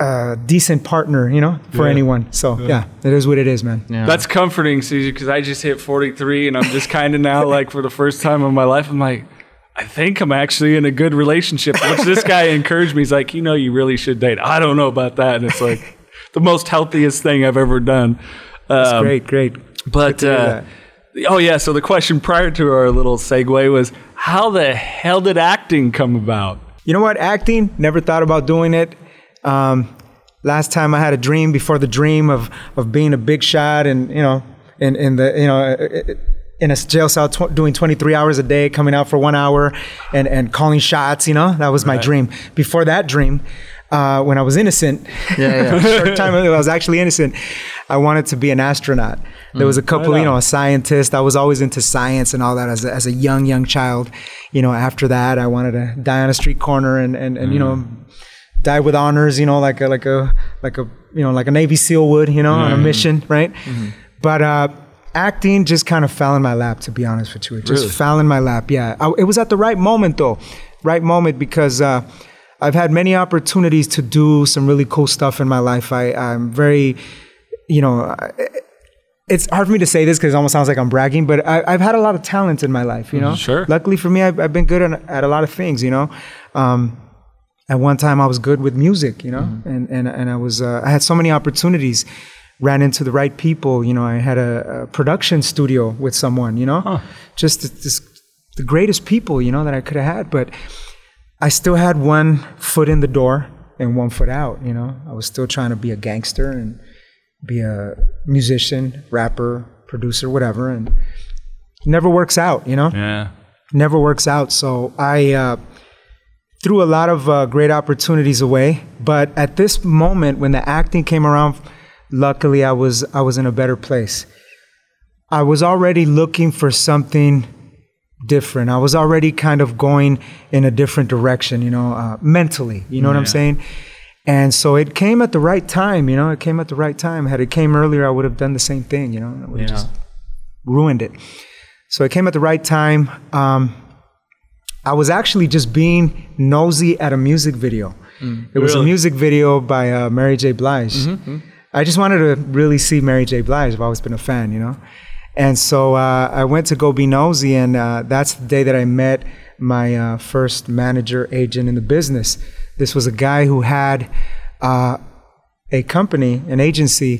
a decent partner, you know, for anyone. So yeah, it is what it is, man. Yeah. That's comforting, Cesar, because I just hit 43 and I'm just kind of now, like, for the first time in my life, I'm like, I think I'm actually in a good relationship. Which this guy encouraged me. He's like, you know, you really should date. I don't know about that. And it's like the most healthiest thing I've ever done. Um, great, great. But uh, oh yeah, so the question prior to our little segue was, how the hell did acting come about? You know what? Acting, never thought about doing it. Um, last time I had a dream before the dream of, of being a big shot and, you know, in, in the, you know, in a jail cell tw- doing 23 hours a day, coming out for one hour and, and calling shots, you know, that was my dream. Before that dream, uh, when I was innocent, Yeah, yeah. short time ago, I was actually innocent. I wanted to be an astronaut. There was a couple, you know, a scientist. I was always into science and all that as a, as a young, young child. You know, after that, I wanted to die on a street corner and, and, and you know, die with honors. You know, like a like a like a you know like a Navy SEAL would. You know, on a mission, right? But uh, acting just kind of fell in my lap. To be honest with you, it just fell in my lap. Yeah, I, it was at the right moment though, right moment because. Uh, I've had many opportunities to do some really cool stuff in my life. I, I'm very, you know, I- it's hard for me to say this because it almost sounds like I'm bragging, but I, I've had a lot of talent in my life, you know? Sure. Luckily for me, I've, I've been good at, at a lot of things, you know? Um, at one time, I was good with music, you know? And, and, and I was, uh, I had so many opportunities, ran into the right people, you know? I had a, a production studio with someone, you know? Just th- this, the greatest people, you know, that I could have had. But I still had one foot in the door and one foot out, you know? I was still trying to be a gangster and be a musician, rapper, producer, whatever, and it never works out, you know? Yeah. Never works out. So I uh, threw a lot of uh, great opportunities away. But at this moment, when the acting came around, luckily I was I was in a better place. I was already looking for something different. I was already kind of going in a different direction, you know, uh, mentally. You know what I'm saying? And so it came at the right time, you know. It came at the right time. Had it came earlier, I would have done the same thing, you know. I would have Yeah. just ruined it. So it came at the right time. Um, I was actually just being nosy at a music video. it was a music video by uh, Mary J. Blige. I just wanted to really see Mary J. Blige. I've always been a fan, you know. And so uh, I went to go be nosy, and uh, that's the day that I met my uh, first manager agent in the business. This was a guy who had uh, a company, an agency,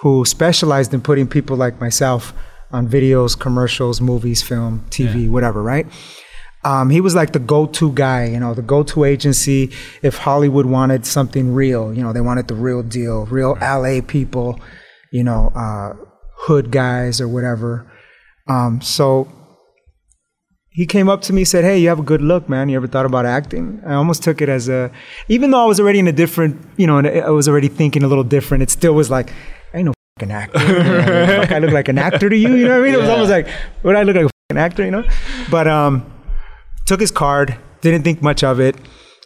who specialized in putting people like myself on videos, commercials, movies, film, TV, whatever, right? Um, he was like the go-to guy, you know, the go-to agency. If Hollywood wanted something real, you know, they wanted the real deal, real LA people, you know, uh, hood guys or whatever. Um, so he came up to me, said, "Hey, you have a good look, man. You ever thought about acting?" I almost took it as a, even though I was already in a different, you know, I was already thinking a little different. It still was like, I ain't no fucking actor. Fuck, I look like an actor to you. You know what I mean? It was almost like, would I look like a fucking actor? You know? But um, took his card. Didn't think much of it.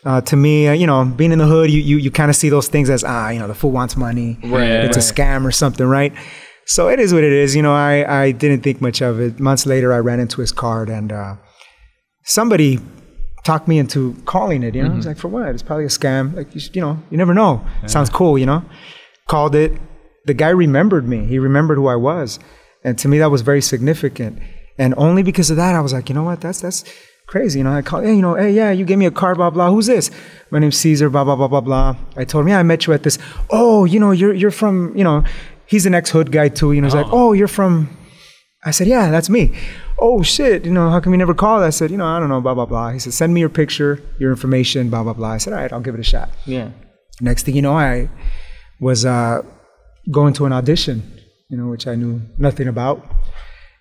Uh, to me, uh, you know, being in the hood, you you, you kind of see those things as ah, you know, the fool wants money. Right, It's a scam or something, right? So it is what it is. You know, I I didn't think much of it. Months later, I ran into his card and. Uh, somebody talked me into calling it. You know, I was like, for what? It's probably a scam. Like, you, should, you know, you never know. Sounds cool. You know, called it. The guy remembered me. He remembered who I was, and to me that was very significant. And only because of that, I was like, you know what? That's that's crazy. You know, I call, hey, you know, hey, yeah, you gave me a car, blah blah. Who's this? My name's Cesar, blah blah blah blah blah. I told him, yeah, I met you at this. Oh, you know, you're you're from, you know, he's an ex hood guy too. You know, he's like, oh, you're from. I said, yeah, that's me. Oh shit, you know, how come you never called? I said, you know, I don't know, blah blah blah. He said, send me your picture, your information, blah blah blah. I said, all right, I'll give it a shot. Yeah. Next thing you know, I was uh, going to an audition, you know, which I knew nothing about,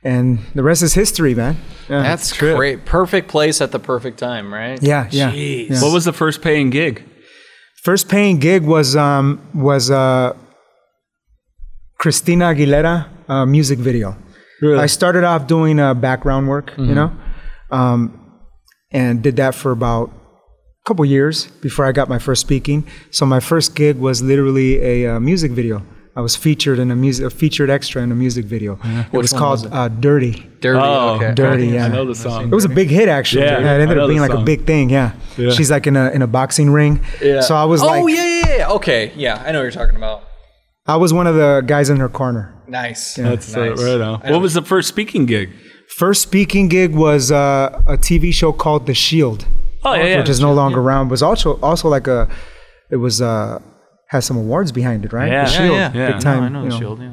and the rest is history, man. Yeah. That's great. Perfect place at the perfect time, right? yeah, yeah. Jeez. yeah. What was the first paying gig? First paying gig was um, was uh, Christina Aguilera uh, music video. Really? I started off doing uh, background work, you know, um, and did that for about a couple years before I got my first speaking. So my first gig was literally a uh, music video. I was featured in a music, a featured extra in a music video. It Which was called was it? Uh, "Dirty." Dirty. Oh, okay. Dirty, yeah. I know the song. It was a big hit, actually. Yeah, it ended up being like a big thing. Yeah. Yeah. she's like in a in a boxing ring. Yeah. So I was Oh like, yeah, yeah, yeah. Okay. Yeah, I know what you're talking about. I was one of the guys in her corner. Nice. That's uh, nice. right on. What was the first speaking gig? First speaking gig was uh, a TV show called The Shield, Oh yeah, yeah. which is no longer around. It Was also also like a, it was uh, has some awards behind it, right? Yeah. The Yeah, Shield, yeah, yeah. big time, No, I know you the know, shield. Yeah.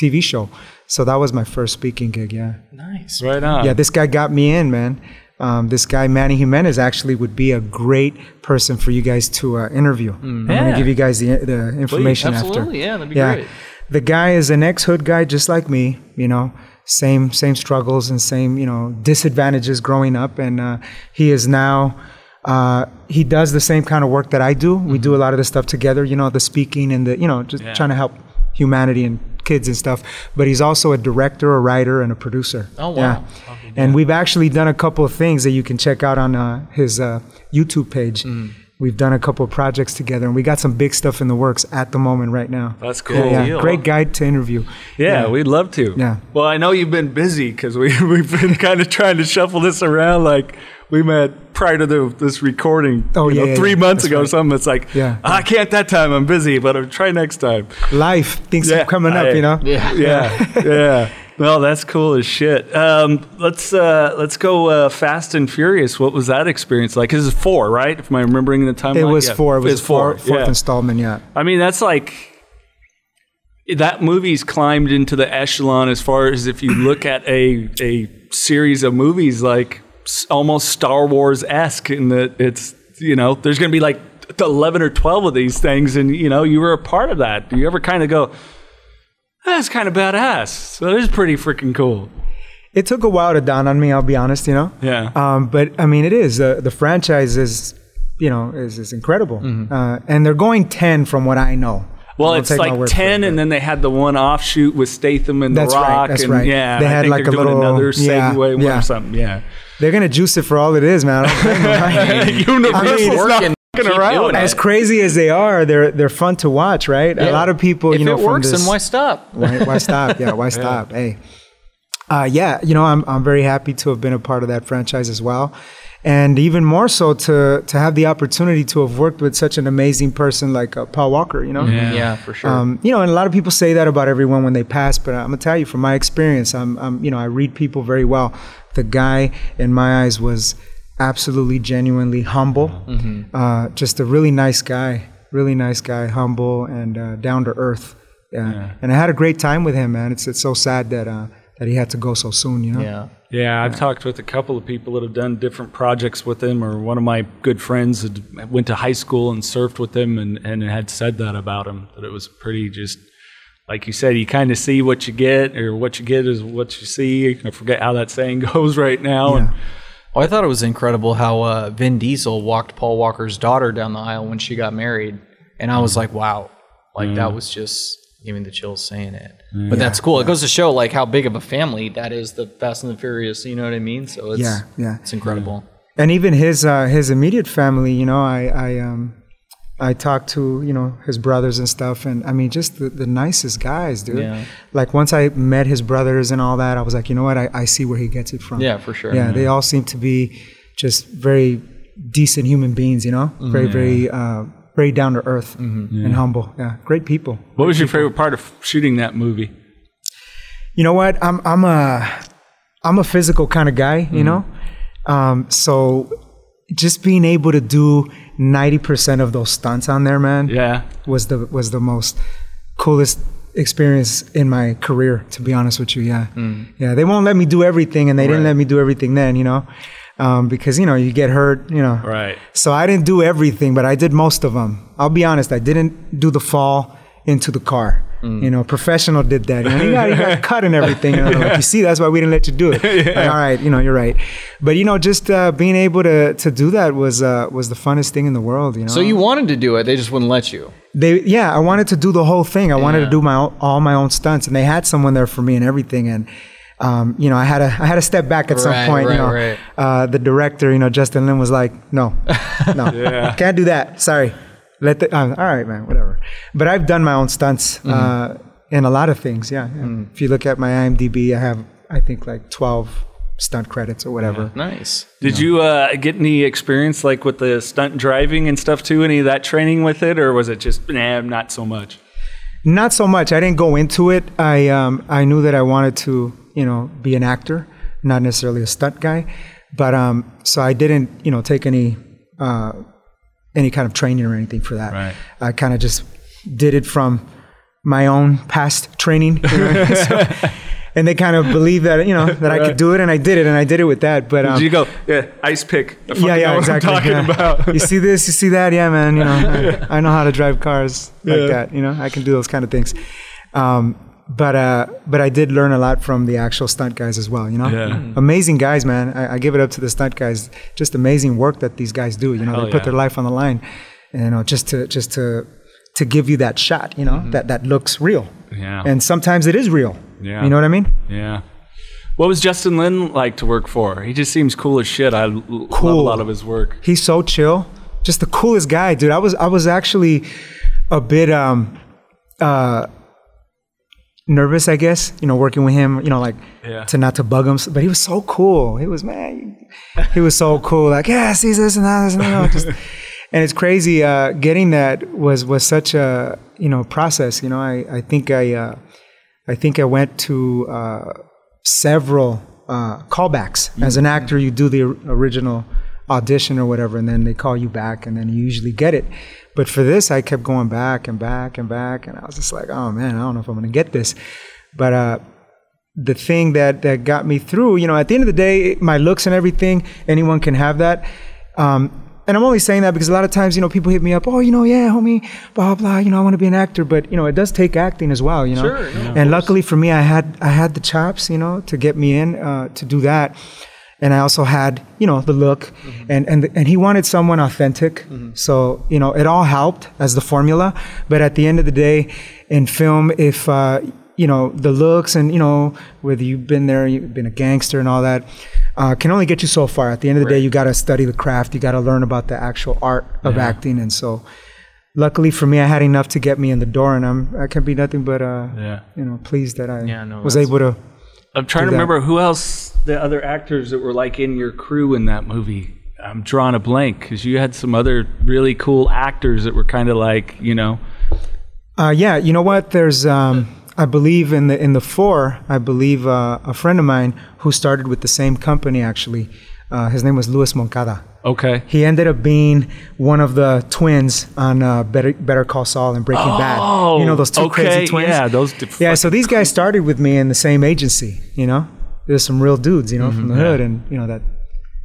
TV show. So that was my first speaking gig. Yeah, Nice. right on. yeah. This guy got me in, man. Um, this guy Manny Jimenez actually would be a great person for you guys to uh, interview. I'm gonna give you guys the the information after. Absolutely. Yeah, that'd be yeah. great. The guy is an ex-hood guy just like me, you know, same same struggles and same, you know, disadvantages growing up and uh, he is now uh, he does the same kind of work that I do. We do a lot of the stuff together, you know, the speaking and the, you know, just Yeah. trying to help humanity and kids and stuff. But he's also a director, a writer, and a producer. Oh, wow. And we've actually done a couple of things that you can check out on uh, his uh, YouTube page. Mm. We've done a couple of projects together, and we got some big stuff in the works at the moment right now. That's cool. Yeah, yeah. deal. great guide to interview. Yeah, we'd love to. Yeah. Well, I know you've been busy because we we've been kind of trying to shuffle this around. Like we met prior to the, this recording. Oh, you yeah, know, yeah, three yeah. months That's ago. or. Something. It's like, Yeah. Ah, I can't that time. I'm busy, but I'll try next time. Life, things Yeah, are coming up, you know. Yeah. Yeah, yeah. Well, that's cool as shit. Um, let's uh, let's go uh, Fast and Furious. What was that experience like? 'Cause it's four, right? If I'm remembering the timeline. It was Yeah. four. It was It's four, fourth yeah. installment. Yeah. I mean, that's like that movie's climbed into the echelon as far as if you look at a a series of movies like almost Star Wars esque in that it's you know there's going to be like eleven or twelve of these things, and you know you were a part of that. Do you ever kind of go? That's kind of badass. So it is pretty freaking cool. It took a while to dawn on me. I'll be honest, you know. Yeah. Um, but I mean, it is the the franchise is, you know, is is incredible, uh, and they're going ten from what I know. Mm-hmm. Well, it's like ten, it, and then they had the one offshoot with Statham and That's The right, Rock. that's and, right. Yeah, They I had like a little- another yeah, segue yeah. or something. Yeah. they're gonna juice it for all it is, man. I blame them. Universal's working, around. doing it. as crazy as they are, they're they're fun to watch, right? A lot of people, If you know, it from works, this, then why stop? why, why stop? Yeah, why stop? Hey, uh, yeah, you know, I'm I'm very happy to have been a part of that franchise as well, and even more so to to have the opportunity to have worked with such an amazing person like uh, Paul Walker. You know, Yeah, for sure. um, you know, and a lot of people say that about everyone when they pass, but I'm gonna tell you from my experience, I'm, I'm, you know, I read people very well. The guy, in my eyes, was absolutely, genuinely humble. Uh, just a really nice guy, really nice guy, humble and uh, down to earth. Yeah. and I had a great time with him, man. It's it's so sad that uh, that he had to go so soon. You know. yeah. Yeah, I've talked with a couple of people that have done different projects with him, or one of my good friends had went to high school and surfed with him, and, and had said that about him that it was pretty just like you said, you kind of see what you get, or what you get is what you see. I forget how that saying goes right now. And Yeah. Well, I thought it was incredible how uh, Vin Diesel walked Paul Walker's daughter down the aisle when she got married, and I was like, wow, like that was just giving the chills saying it. But that's cool. It goes to show like how big of a family that is. The Fast and the Furious, you know what I mean? So it's Yeah, yeah. it's incredible. and even his uh, his immediate family, you know, I I um I talked to you know his brothers and stuff, and I mean just the, the nicest guys, dude. Yeah. Like once I met his brothers and all that, I was like, you know what, I, I see where he gets it from. Yeah, for sure. Yeah, they all seem to be just very decent human beings, you know, Mm-hmm. very very uh, very down to earth and humble. Yeah, great people. what was your favorite part of shooting that movie? You know what? I'm I'm a I'm a physical kind of guy, Mm-hmm. you know. Um, so just being able to do 90% of those stunts on there, man, Yeah. was the was the most coolest experience in my career, to be honest with you. Yeah. Yeah. They won't let me do everything and they didn't let me do everything then, you know. Um, because you know you get hurt, you know. Right. So I didn't do everything, but I did most of them. I'll be honest, I didn't do the fall into the car. You know, professional did that. You, know, you, got, you got cut and everything. You, know, like, you see, that's why we didn't let you do it. Like, all right, you know, you're right. But you know, just uh, being able to to do that was uh, was the funnest thing in the world. You know. So you wanted to do it, they just wouldn't let you. They yeah, I wanted to do the whole thing. I wanted to do my own, all my own stunts, and they had someone there for me and everything. And um, you know, I had to I had to step back at some point. right, you know, right. uh, the director, you know, Justin Lin was like, "No, no, can't do that. Sorry, let the um, all right, man, whatever." But I've done my own stunts Mm-hmm. uh, in a lot of things. Yeah, yeah. Mm. if you look at my IMDb, I have I think like twelve stunt credits or whatever. Nice. Did you uh, get any experience like with the stunt driving and stuff too? Any of that training with it, or was it just nah, not so much? Not so much. I didn't go into it. I um, I knew that I wanted to, you know, be an actor, not necessarily a stunt guy. But um, so I didn't, you know, take any uh, any kind of training or anything for that. Right. I kind of just did it from my own past training. you know? So- and they kind of believed that you know that I could do it, and I did it, and I did it with that. But um, Did you go, yeah, ice pick? I fucking yeah, know yeah, what exactly. I'm talking yeah. about. you see this, you see that, yeah, man. You know, I, I know how to drive cars like Yeah. that. You know, I can do those kind of things. Um, but uh, but I did learn a lot from the actual stunt guys as well. You know, Yeah. amazing guys, man. I, I give it up to the stunt guys. Just amazing work that these guys do. You know, Hell they put yeah. their life on the line. You know, just to just to to give you that shot. You know, that that looks real. Mm-hmm. Yeah. And sometimes it is real. Yeah. You know what I mean? Yeah. What was Justin Lin like to work for? He just seems cool as shit. I l- love a lot of his work. He's so chill. Just the coolest guy, dude. I was I was actually a bit um uh nervous, I guess, you know, working with him, you know, like Yeah. to not to bug him. But he was so cool. He was man, he was so cool. Like, yeah, see this and that, this and that. you know, Just, and it's crazy. Uh, getting that was was such a you know process. You know, I I think I uh, I think I went to uh, several uh, callbacks. As an actor, you do the original audition or whatever, and then they call you back, and then you usually get it. But for this, I kept going back and back and back, and I was just like, oh man, I don't know if I'm going to get this. But uh, the thing that that got me through, you know, at the end of the day, my looks and everything, anyone can have that. Um, and I'm only saying that because a lot of times, you know, people hit me up, oh, you know, yeah, homie, blah blah, you know, I want to be an actor, but you know, it does take acting as well, you know. Sure, no, and luckily for me, I had I had the chops, you know, to get me in uh, to do that. And I also had, you know, the look, and and and he wanted someone authentic. So you know, it all helped as the formula. But at the end of the day, in film, if uh, you know the looks and you know whether you've been there, you've been a gangster and all that, uh, can only get you so far. At the end of the day, you got to study the craft. You got to learn about the actual art of acting. And so, luckily for me, I had enough to get me in the door, and I'm I can be nothing but uh, Yeah. you know pleased that I Yeah, no, was able to. I'm trying to do that. remember who else, the other actors that were like in your crew in that movie. I'm drawing a blank because you had some other really cool actors that were kind of like, you know, Uh, yeah, you know what? There's, um, I believe in the in the four. I believe uh, a friend of mine who started with the same company actually. Uh, his name was Luis Moncada. okay. He ended up being one of the twins on uh, Better Better Call Saul and Breaking Bad. Oh you know those two okay, crazy twins. Yeah, those. d- Yeah, so these guys started with me in the same agency. You know, there's some real dudes, you know, from the Mm-hmm, hood, and you know that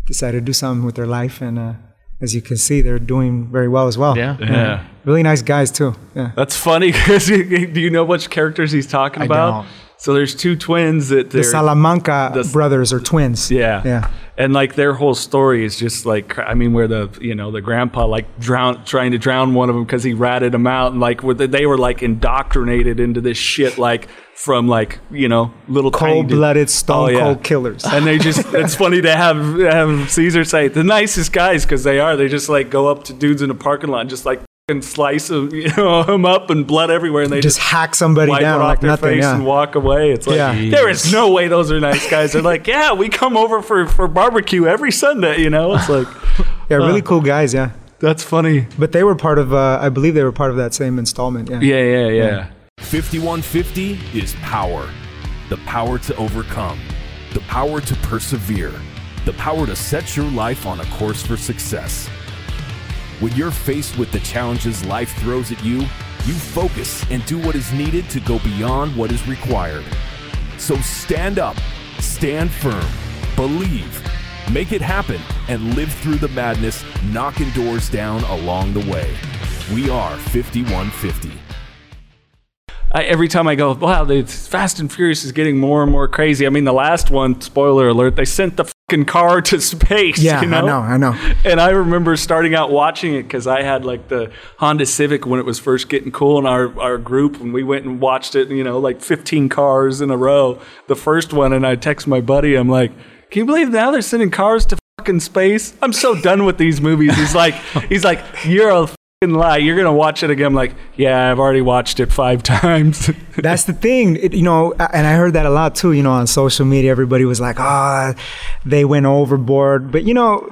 decided to do something with their life, and uh, as you can see, they're doing very well as well. Yeah. Yeah. really nice guys too. Yeah. That's funny because do you know which characters he's talking I about? don't. So there's two twins that The they're Salamanca the- brothers are twins. Yeah. Yeah. And like their whole story is just like I mean where the you know the grandpa like drown trying to drown one of them because he ratted him out and like where they were like indoctrinated into this shit like from like you know little Cold-blooded, stone Oh, yeah. cold killers. And they just it's funny to have have Cesar say the nicest guys because they are they just like go up to dudes in a parking lot and just like and slice them you know them up and blood everywhere and they just just hack somebody down off like their nothing. face Yeah. and walk away. It's like Yeah. there is no way those are nice guys. They're like, yeah, we come over for for barbecue every Sunday. You know, it's like yeah, really cool guys. Yeah, that's funny. but they were part of. Uh, I believe they were part of that same installment. Yeah. Yeah, yeah, yeah. 5150 is power. The power to overcome, the power to persevere, the power to set your life on a course for success. When you're faced with the challenges life throws at you, you focus and do what is needed to go beyond what is required. So stand up, stand firm, believe, make it happen, and live through the madness, knocking doors down along the way. We are 5150. I, every time I go, wow, the Fast and Furious is getting more and more crazy. I mean, the last one, spoiler alert, they sent the fucking car to space. Yeah, you know? I know, I know. And I remember starting out watching it because I had like the Honda Civic when it was first getting cool in our, our group, and we went and watched it. You know, like 15 cars in a row. The first one, and I text my buddy, I'm like, "Can you believe now they're sending cars to fucking space? I'm so done with these movies." He's like, he's like, "You're a." fucking Lie, you're gonna watch it again. I'm like, yeah, I've already watched it five times. That's the thing, it, you know, and I heard that a lot too, you know, on social media. Everybody was like, ah, they went overboard. But, you know,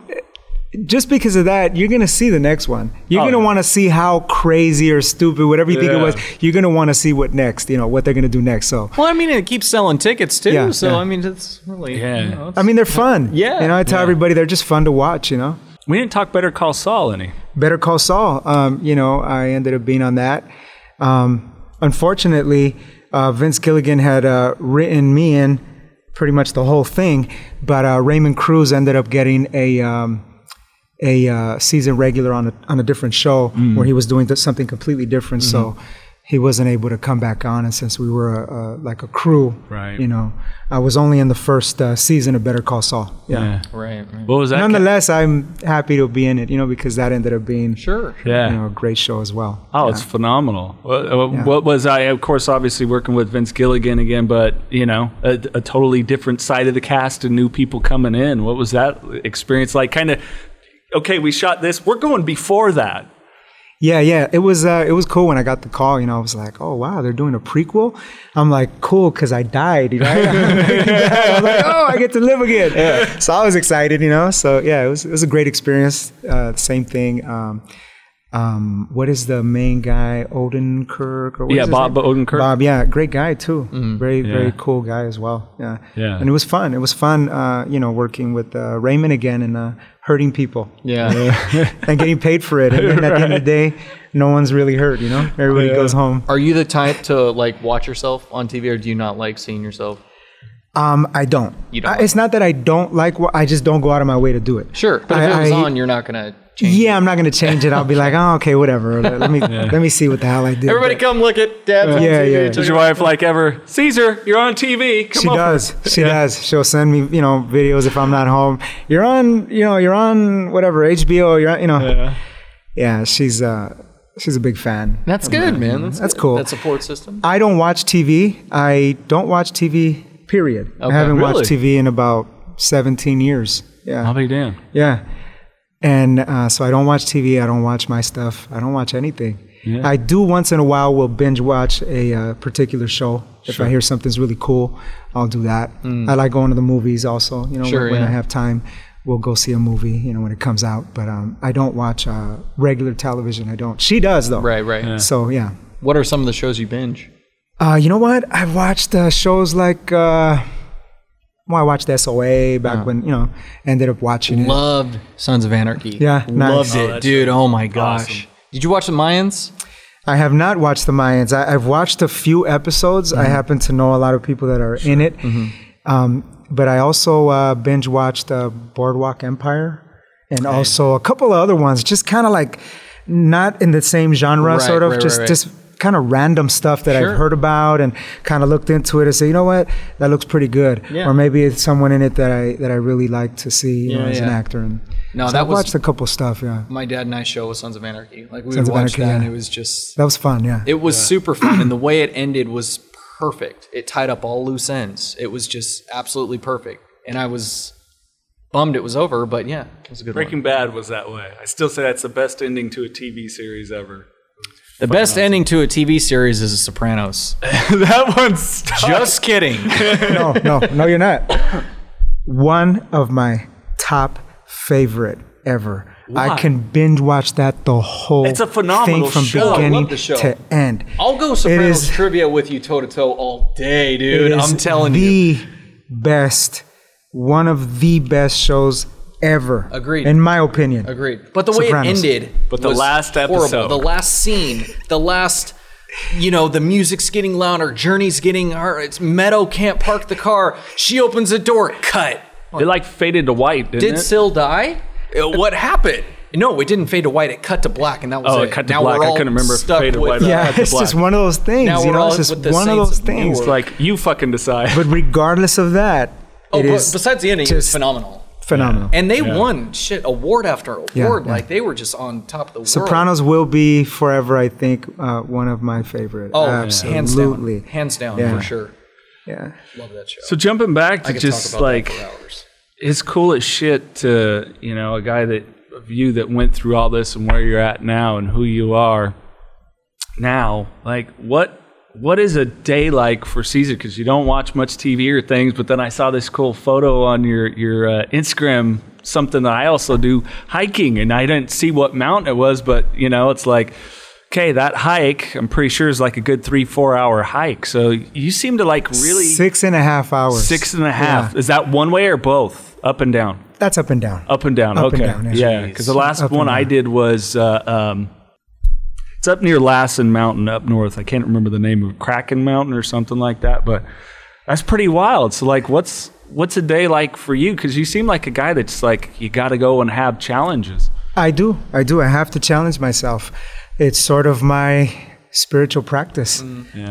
just because of that, you're going to see the next one. You're Oh, going to yeah. want to see how crazy or stupid, whatever you think it was, you're going to want to see what next, you know, what they're going to do next. So, Well, I mean, it keeps selling tickets too. Yeah, so yeah. I mean, it's really Yeah. You know, it's- I mean, they're fun. Yeah. You know, I tell Yeah. everybody they're just fun to watch, you know. We didn't talk Better Call Saul any. Better Call Saul. Um, you know, I ended up being on that. Um, unfortunately, uh, Vince Gilligan had uh, written me in pretty much the whole thing, but uh, Raymond Cruz ended up getting a um, a uh, season regular on a on a different show where he was doing something completely different. So he wasn't able to come back on, and since we were a, a, like a crew, Right. You know, I was only in the first uh, season of Better Call Saul. Yeah. right, right. What was that? Nonetheless, I'm happy to be in it, you know, because that ended up being Sure. yeah. you know, a great show as well. Oh, Yeah. it's phenomenal. What, uh, Yeah. what was I? Of course, obviously working with Vince Gilligan again, but you know, a, a totally different side of the cast and new people coming in. What was that experience like? Kind of. Okay, we shot this. We're going before that. Yeah, yeah. It was uh, it was cool when I got the call. You know, I was like, oh wow, they're doing a prequel. I'm like, cool, because I died. You know, I was like, oh, I get to live again. So I was excited. You know, so yeah, it was it was a great experience. Uh, same thing. Um, um, what is the main guy, Odenkirk? Or Yeah, Bob name? Odenkirk. Bob, yeah, great guy too. Very, Yeah. very cool guy as well. Yeah, Yeah. And it was fun. It was fun, uh, you know, working with uh, Raymond again and uh, hurting people Yeah. and getting paid for it. And then at the end of the day, no one's really hurt. You know, everybody goes home. Are you the type to like watch yourself on TV, or do you not like seeing yourself? Um, I don't. You don't I, it's not that I don't like. what I just don't go out of my way to do it. Sure, but if I- it was I- on, you're not gonna change. Yeah, I'm not gonna change it. I'll be like, oh, okay, whatever. Let, let me let me see what the hell I did. Everybody, But come look at Dad's on Yeah, TV. yeah. Check Does your wife like ever? Cesar, you're on TV. Come she over. does. She does. She'll send me, you know, videos if I'm not home. You're on, you know, you're on whatever HBO. You're on, you know. Yeah. Yeah, she's uh, she's a big fan. That's good, man. That's, That's good. cool. That support system. I don't watch TV. I don't watch TV. Period. Okay. I haven't Really? watched TV in about 17 years. Yeah. I'll be damned. Yeah. And uh, so I don't watch TV. I don't watch my stuff. I don't watch anything. Yeah. I do once in a while will binge watch a uh, particular show. If I hear something's really cool, I'll do that. I like going to the movies also. You know, Sure, when, when yeah. I have time, we'll go see a movie. You know, when it comes out. But um, I don't watch uh, regular television. I don't. She does though. Right, right. So yeah. What are some of the shows you binge? Uh, you know what? I've watched uh, shows like. Uh, well, I watched SOA back when you know. Ended up watching it. Loved Sons of Anarchy. Yeah, nice. loved Oh, it, that's dude. Oh my gosh. Awesome. Did you watch the Mayans? I have not watched the Mayans. I, I've watched a few episodes. I happen to know a lot of people that are in it. Um, but I also uh, binge watched uh, Boardwalk Empire and also a couple of other ones, just kind of like not in the same genre, Right, sort of, right, just right, right. just kind of random stuff that Sure. I've heard about and kind of looked into it and say, you know what, that looks pretty good. Yeah. Or maybe it's someone in it that I that I really like to see you know, Yeah, as an actor. And No, so that I've was- watched a couple stuff. Yeah, My dad and I show was Sons of Anarchy. Like we Sons would of watch Anarchy, that, and it was just that was fun. Yeah. it was super fun, and the way it ended was perfect. It tied up all loose ends. It was just absolutely perfect, and I was bummed it was over. But yeah, it was a good one. Breaking one. Bad was that way. I still say that's the best ending to a TV series ever. The best ending to a TV series is The Sopranos. that one's Just kidding. no, no, no, you're not. One of my top favorite ever. Why? I can binge watch that the whole It's a phenomenal thing from show. I beginning love the show. to end. I'll go Sopranos is- trivia with you toe to toe all day, dude. is I'm telling the you. The best one of the best shows ever. Agreed. In my opinion. Agreed. But the way it ended, But the was last horrible. episode. the last scene, the last, you know, the music's getting louder, Journey's getting her. It's Meadow can't park the car. She opens the door. Cut. It like faded to white, didn't Did it? Syl die? Uh, What happened? No, it didn't fade to white. It cut to black, and that was Oh, it. it cut to now black. I all couldn't remember if it faded to white. Yeah, Cut to it's just one of those things. Now you we're know, all it's just with the one of Saints those of Newark. things. It's like you fucking decide. But regardless of that, Oh, it but is besides the ending, it was phenomenal. Phenomenal. And they won shit award after award. Yeah, yeah. Like they were just on top of the world. Sopranos will be forever, I think, uh, one of my favorite. Oh, absolutely. hands down, hands down Yeah. for sure. Yeah. Love that show. So jumping back to just like that for hours. it's cool as shit to you know a guy that of you that went through all this and where you're at now and who you are now like what what is a day like for cesar because you don't watch much tv or things but then i saw this cool photo on your your uh, instagram something that i also do hiking and i didn't see what mountain it was but you know it's like okay that hike i'm pretty sure is like a good three four hour hike so you seem to like really Six and a half hours. Six and a half. Yeah. Is that one way or both? Up and down. That's up and down. Up and down. Up and okay. down, yeah. yeah. Because the last Up one I did was uh, um, it's up near Lassen Mountain up north. I can't remember the name of Kraken Mountain or something like that, but that's pretty wild. So like, what's what's a day like for you? Because you seem like a guy that's like you got to go and have challenges. I do. I do. I have to challenge myself. It's sort of my spiritual practice.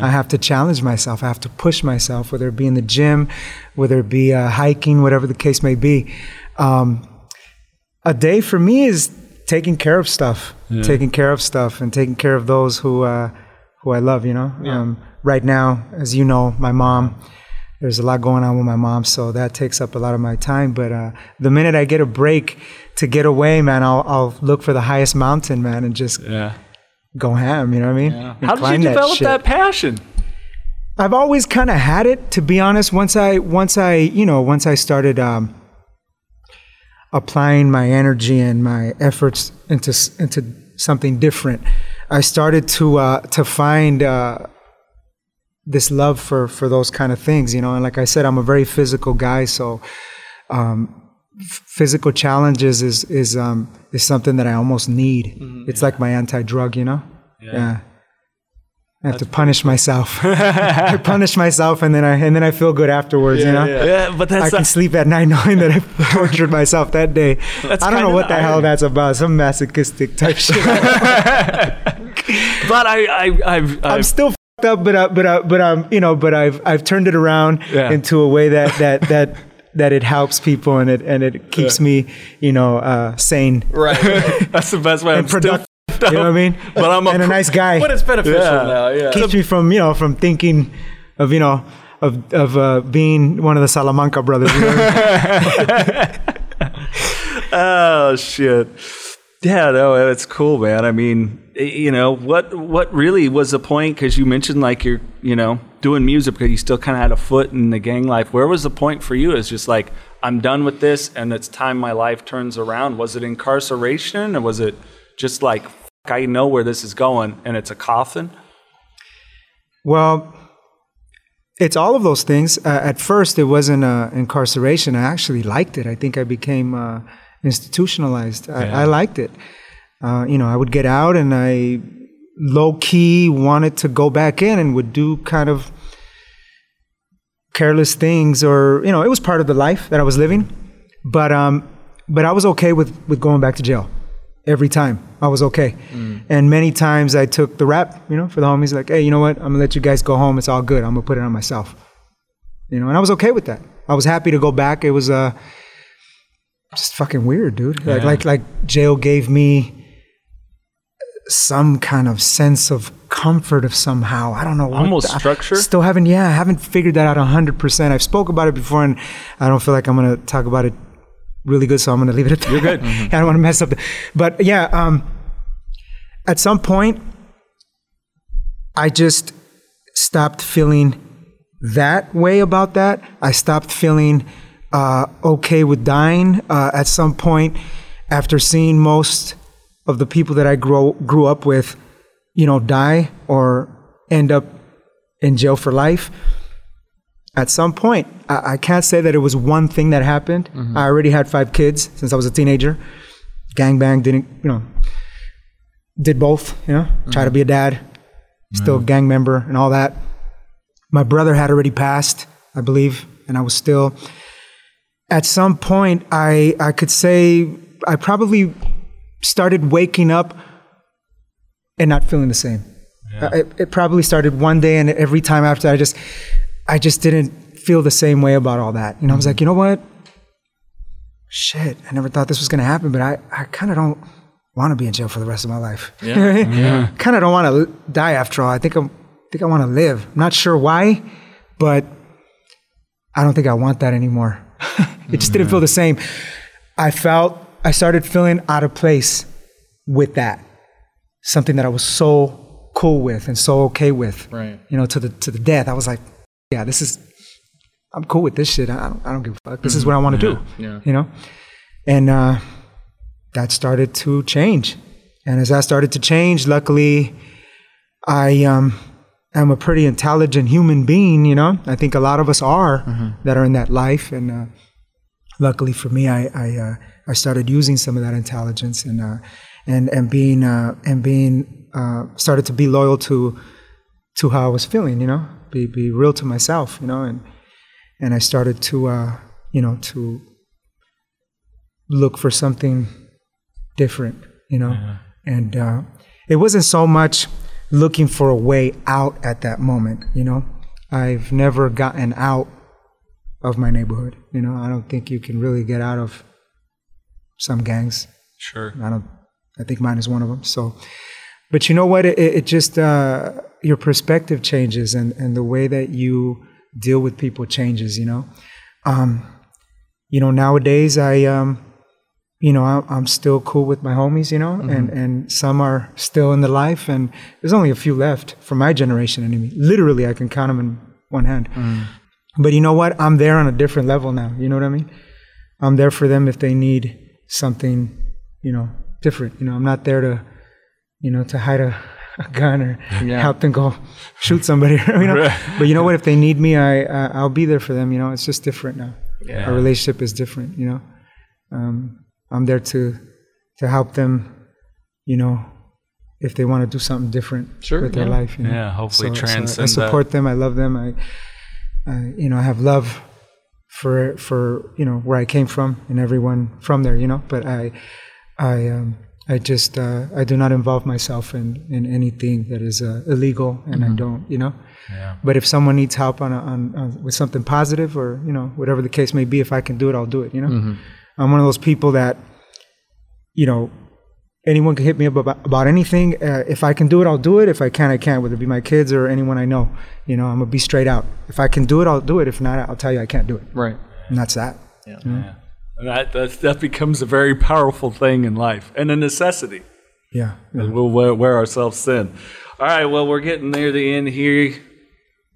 I have to challenge myself. I have to push myself, whether it be in the gym, whether it be uh, hiking, whatever the case may be. Um, a day for me is taking care of stuff, taking care of stuff, and taking care of those who uh, who I love. You know. Um, right now, as you know, my mom. There's a lot going on with my mom, so that takes up a lot of my time. But uh, the minute I get a break to get away, man, I'll, I'll look for the highest mountain, man, and just Yeah. go ham. You know what I mean? How did you develop shit. that, passion? I've always kind of had it, to be honest. Once I, once I, you know, once I started um, applying my energy and my efforts into into something different, I started to uh, to find uh, this love for for those kind of things. You know, and like I said, I'm a very physical guy, so. Um, f- Physical challenges is is um, is something that I almost need. It's like my anti-drug, you know. yeah. I have to punish myself. I punish myself, and then I and then I feel good afterwards. you know, Yeah, but I that's can sleep at night knowing that I tortured myself that day. That's I don't know what the the hell that's about. Some masochistic type shit. but I, I, I've, I'm I've still fucked up, but uh, but uh, but um, you know, but I've I've turned it around Yeah. into a way that that that that it helps people and it and it keeps me, you know, uh, sane Right. that's the best way. I'm and still productive. You know what I mean? But I'm a and a nice guy. but it's beneficial Yeah. now. Yeah. keeps me from you know from thinking of you know of of uh, being one of the Salamanca brothers. You know? Oh shit. Yeah, no, it's cool, man. I mean, you know, what what really was the point? Because you mentioned like you're, you know, doing music because you still kind of had a foot in the gang life. Where was the point for you? Is just like I'm done with this, and it's time my life turns around. Was it incarceration, or was it just like "Fuck, I know where this is going, and it's a coffin? well, it's all of those things. Uh, at first, it wasn't uh, incarceration. I actually liked it. I think I became uh, institutionalized. I, I liked it. Uh, you know, I would get out and I low key wanted to go back in and would do kind of careless things or you know it was part of the life that I was living but um but I was okay with with going back to jail every time. I was okay. And many times I took the rap you know for the homies like hey you know what? I'm gonna let you guys go home. It's all good. I'm gonna put it on myself. You know and I was okay with that. I was happy to go back. It was uh just fucking weird dude. Like like like jail gave me some kind of sense of comfort of somehow. I don't know what Almost the- structure? still haven't yeah I haven't figured that out 100% I've spoke about it before and I don't feel like I'm gonna talk about it really good so I'm gonna leave it at that. You're good. I don't want to mess up the, but yeah um at some point I just stopped feeling that way about that. I stopped feeling uh, okay with dying uh, at some point after seeing most of the people that I grew grew up with you know die or end up in jail for life at some point, I, I can't say that it was one thing that happened. I already had five kids since I was a teenager. Gangbang didn't, you know, did both, you know, try to be a dad, still a gang member and all that. My brother had already passed, I believe, and I was still. At some point, I I could say I probably started waking up and not feeling the same. Uh, It, it probably started one day, and every time after, I just I just didn't feel the same way about all that. You know, I was like, mm-hmm. you know what? Shit, I never thought this was gonna happen, but I I kind of don't want to be in jail for the rest of my life. Yeah, kind of don't want to die after all. I think I'm think I want to live. I'm not sure why, but I don't think I want that anymore. it just didn't feel the same. I felt I started feeling out of place with that. Something that I was so cool with and so okay with. Right. You know, to the to the death. I was like, yeah, this is I'm cool with this shit. I don't, I don't give a fuck. This is what I want to do. Yeah. You know? And uh, that started to change. And as that started to change, luckily, I um, am a pretty intelligent human being, you know? I think a lot of us are that are in that life. And uh, luckily for me, I, I, uh, I started using some of that intelligence and, uh, and, and being, uh, and being, uh, started to be loyal to, to how I was feeling, you know? Be, be real to myself, you know? And, and I started to, uh, you know, to look for something different, you know. And uh, it wasn't so much looking for a way out at that moment, you know. I've never gotten out of my neighborhood, you know. I don't think you can really get out of some gangs. Sure. I don't. I think mine is one of them. So, but you know what? It, it just uh, your perspective changes, and and the way that you deal with people changes. You know, um, you know nowadays I um, you know I'm, I'm still cool with my homies. You know, and and some are still in the life, and there's only a few left from my generation. Anyway, literally I can count them in one hand. But you know what? I'm there on a different level now. You know what I mean? I'm there for them if they need something, you know, different. You know, I'm not there to, you know, to hide a, a gun or Yeah. help them go shoot somebody. You know, but you know what? If they need me, I, I I'll be there for them. You know, it's just different now. Our relationship is different. You know, um, I'm there to to help them. You know, if they want to do something different Sure, with their yeah. life. You know? Yeah, hopefully I transcend that. support them. I love them. I, I, you know, I have love for for you know where I came from and everyone from there. You know, but I, I, um, I just uh, I do not involve myself in in anything that is uh, illegal, and I don't. You know. Yeah. But if someone needs help on, a, on, on with something positive, or you know whatever the case may be, if I can do it, I'll do it. You know, I'm one of those people that, you know, anyone can hit me up about, about anything. Uh, if I can do it, I'll do it. If I can't, I can't. Whether it be my kids or anyone I know, you know, I'm gonna be straight out. If I can do it, I'll do it. If not, I'll tell you I can't do it. Right. And that's that. Yeah. And that, that that becomes a very powerful thing in life and a necessity. Yeah. And we'll wear, wear ourselves thin. All right, well, we're getting near the end here.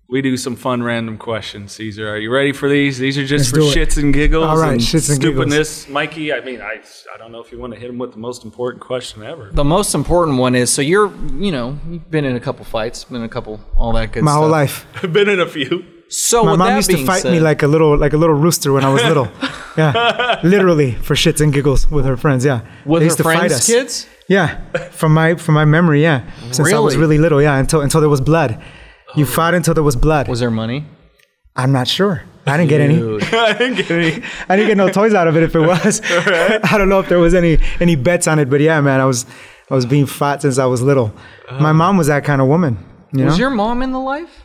We do some fun random questions, Cesar. Are you ready for these? These are just Let's for do it. shits and giggles. All right, and shits and giggles. stupidness. Mikey, I mean, I, I don't know if you want to hit him with the most important question ever. The most important one is so you're, you know, you've been in a couple fights, been in a couple, all that good My stuff. whole life. I've been in a few. So My mom used to fight said, me like a little like a little rooster when I was little. yeah. Literally for shits and giggles with her friends. Yeah. with They her used to fight friends' us. kids. Yeah, from my from my memory, yeah. Since I was Really? really little, yeah, until until there was blood. You oh. fought until there was blood. Was there money? I'm not sure. I didn't get any. I didn't get any. I didn't get no toys out of it if it was. I don't know if there was any any bets on it, but yeah, man, I was I was being fought since I was little. Oh. My mom was that kind of woman. You Was know? your mom in the life?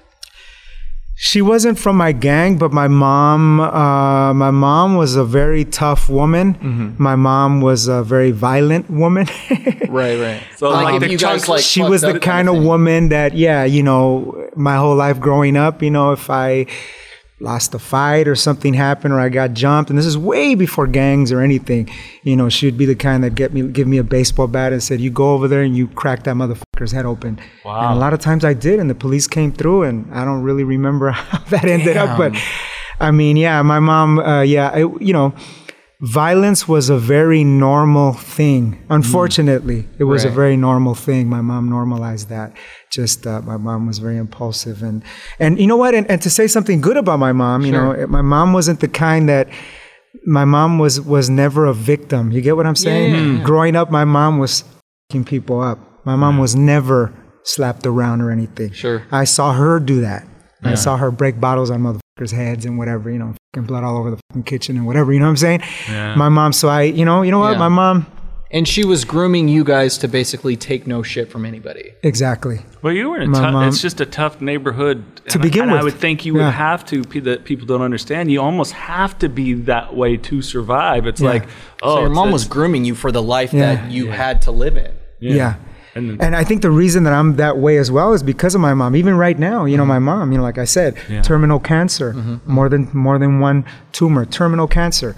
She wasn't from my gang, but my mom, uh, my mom was a very tough woman. Mm-hmm. My mom was a very violent woman. Right, right. So, like, if the you guys like she was the kind of thing. woman that, yeah, you know, my whole life growing up, you know, if I lost a fight or something happened or I got jumped, and this is way before gangs or anything, you know, she'd be the kind that get me, give me a baseball bat and said, "You go over there and you crack that motherfucker's head open." Wow. And a lot of times I did, and the police came through, and I don't really remember how that ended up, but I mean, yeah, my mom, uh, yeah, I, you know. Violence was a very normal thing. Unfortunately, it was a very normal thing. My mom normalized that. Just uh, my mom was very impulsive, and and you know what? And, and to say something good about my mom, you know, my mom wasn't the kind that. My mom was was never a victim. You get what I'm saying? Growing up, my mom was fucking people up. My mom was never slapped around or anything. Sure. I saw her do that. I saw her break bottles on motherfuckers' heads and whatever, you know, fucking blood all over the fucking kitchen and whatever, you know what I'm saying? Yeah. My mom, so I, you know, you know what? Yeah. My mom, And she was grooming you guys to basically take no shit from anybody. exactly. Well, you were in a My tough. mom- It's just a tough neighborhood To and- begin and I would think you would Yeah. have to. pe- That people don't understand. You almost have to be that way to survive. It's Yeah. like, oh, So your it's- mom was it's- grooming you for the life Yeah. that you had to live in. Yeah. And And, I think the reason that I'm that way as well is because of my mom. Even right now, you know, my mom, you know, like I said, terminal cancer, more than more than one tumor, terminal cancer,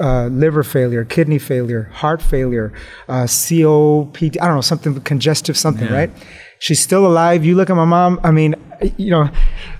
uh, liver failure, kidney failure, heart failure, uh, COPD, I don't know, something congestive, something, right? She's still alive. You look at my mom. I mean, you know,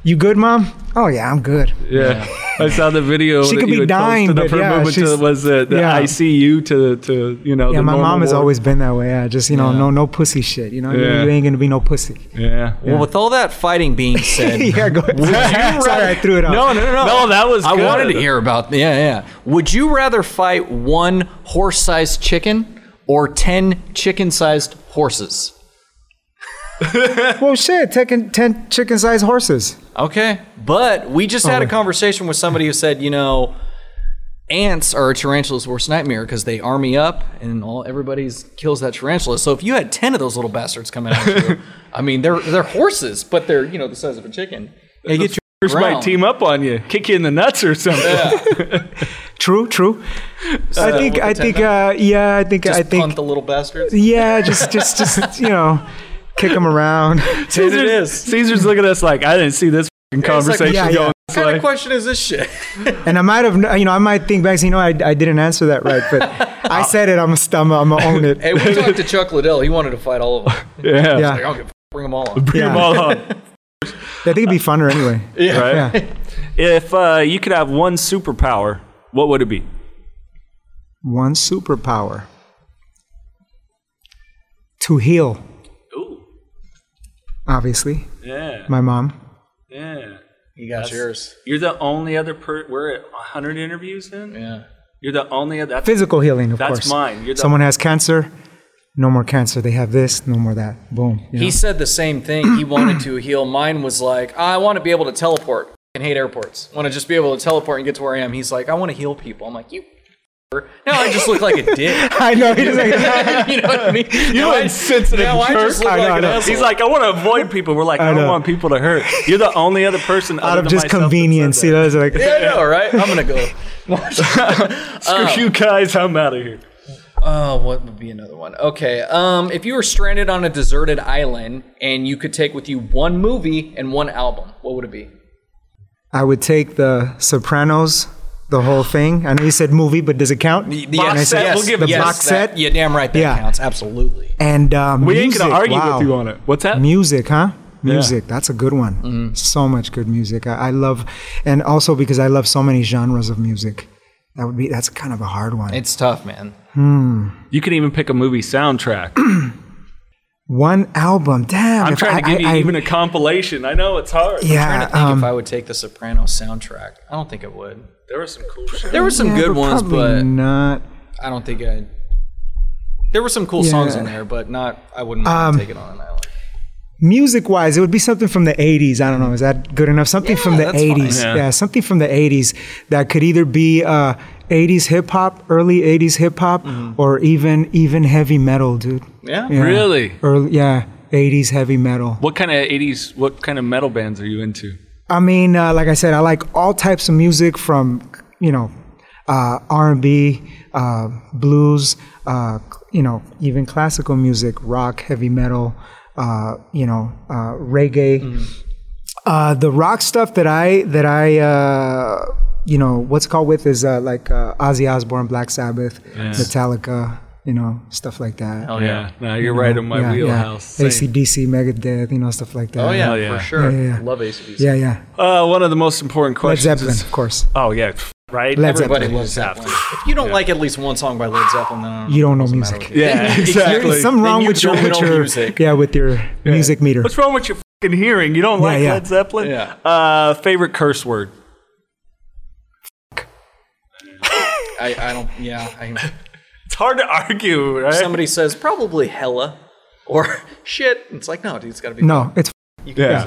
you good, mom? Oh yeah, I'm good. Yeah, I saw the video. She could be dying, posted but of her yeah, moving to was the, the yeah. ICU to to you know. Yeah, the my mom has ward. always been that way. Yeah, just you know, Yeah. no, no pussy shit. You know, You- Yeah. you ain't gonna be no pussy. Yeah. Well, with all that fighting being said, yeah, go ahead. Sorry, I threw it off. No, no, no, no. No, that was I good. wanted to hear about. Yeah, yeah. Would you rather fight one horse-sized chicken or ten chicken-sized horses? Well, shit, taking ten chicken-sized horses. Okay, but we just had a Oh. conversation with somebody who said, you know, ants are a tarantula's worst nightmare because they army up and all everybody's kills that tarantula. So if you had ten of those little bastards coming at you, I mean, they're they're horses, but they're you know the size of a chicken. They get you First might team up on you, kick you in the nuts or something. True, true. I think, I think, uh, yeah, I think, Just I think, punt the little bastards. yeah, just, just, just, you know, kick him around. Cesar's, it is. Cesar's looking at us like I didn't see this fucking It's like, conversation yeah, yeah. going What kind way. of question is this shit? And I might have, you know, I might think back, you know, I, I didn't answer that right, but I said it. I'm a, I'm a, I'm gonna own it. hey, we talked to Chuck Liddell. He wanted to fight all of them. Yeah. Yeah. Like, I don't give a f- bring them all on. Bring 'em Yeah. all on. I think it'd be funner anyway. Right? Yeah. If uh, you could have one superpower, what would it be? One superpower to heal, Ooh. Obviously. Yeah. My mom. Yeah. You got yours. You're the only other per. We're at 100 interviews in. Yeah. You're the only other. That's, Physical healing, of That's course. mine. You're the- Someone has cancer, no more cancer. They have this, no more that. Boom. you know? He said the same thing. He wanted to heal. Mine was like, I want to be able to teleport. I hate airports. want to just be able to teleport and get to where I am. He's like, I want to heal people. I'm like, you. Now I just look like a dick. I know. He's like, you know what I mean? You now I, insensitive now I just look I know, like I an know. asshole. He's like, I want to avoid people. We're like, I, don't know. want people to hurt. You're the only other person out of just myself that said convenience, that. you know. It's like, yeah, I know, right? I'm gonna go. Screw you guys. I'm out of here. Oh, what would be another one? Okay. Um, if you were stranded on a deserted island and you could take with you one movie and one album, what would it be? I would take the Sopranos, the whole thing. I know you said movie, but does it count? Yes, And I said, set, we'll give the yes, box that- set Yeah, damn right. That Yeah. counts. Absolutely. and uh, We ain't gonna argue wow. with you on it. What's that? Music, huh? Music, that's a good one. Mm-hmm. So much good music. I, I love, and also because I love so many genres of music. That would be that's kind of a hard one. It's tough, man. Hmm. You can even pick a movie soundtrack. one album, damn. I'm if trying to I- give you I- I- even a compilation. I know it's hard. Yeah, trying to think um, if I would take the Sopranos soundtrack. I don't think I would. There were some cool shit. There were some yeah, good but ones, but not. I don't think I. There were some cool songs in there, but not. I wouldn't Um, take it on an island. Music wise, it would be something from the 80s. I don't know. Is that good enough? Something from the 80s. Yeah. Yeah. something from the 80s that could either be uh, 80s hip hop, early 80s hip hop, or even even heavy metal, dude. Yeah. Yeah. Really? Early, yeah, 80s heavy metal. What kind of 80s, what kind of metal bands are you into? I mean, uh, like I said, I like all types of music from, you know, uh, R&B, uh, blues, uh, you know, even classical music, rock, heavy metal, uh, you know, uh, reggae. Uh, the rock stuff that I that I uh, you know what's called with is uh, like uh, Ozzy Osbourne, Black Sabbath, Metallica, you know, stuff like that. Oh, yeah. No, you're right in my yeah, wheelhouse. Same. ACDC, Megadeth, you know, stuff like that. Oh yeah, yeah. for sure. Yeah, yeah, yeah. Love ACDC. yeah, yeah. Uh, one of the most important questions. Led questions Zeppelin, is, of course. oh, yeah. right? Led Everybody Zeppelin. loves Zeppelin. If you don't like at least one song by Led Zeppelin, then don't You don't know music. matter what you- Yeah, There's exactly. something wrong you with your, with your music. yeah with your music meter. What's wrong with your fucking hearing? You don't like yeah. Led Zeppelin? Yeah. Uh, favorite curse word? I, I don't. Yeah. I, It's hard to argue, right? somebody says probably hella or shit. It's like no, dude. It's got to be. No, it's You can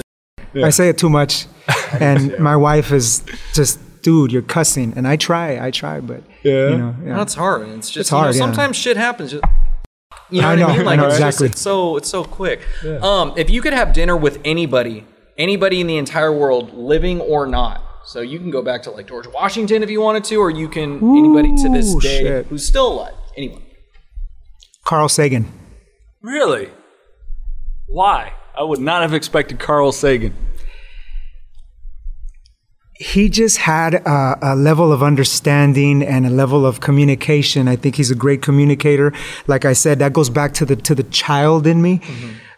Yeah. I say it too much, and my wife is just, dude, you're cussing, and I try, I try, but Yeah. you know, yeah. That's hard. It's just It's you know, hard, yeah. sometimes shit happens. Just, you know I what know, I mean? I Like know, it's just- exactly. it's so it's so quick. Um, if you could have dinner with anybody, anybody in the entire world, living or not, so you can go back to like George Washington if you wanted to, or you can anybody to this day shit. who's still alive. Anyone. Carl Sagan. Really? Why? I would not have expected Carl Sagan. he just had a, a level of understanding and a level of communication. I think he's a great communicator. Like I said, that goes back to the to the child in me.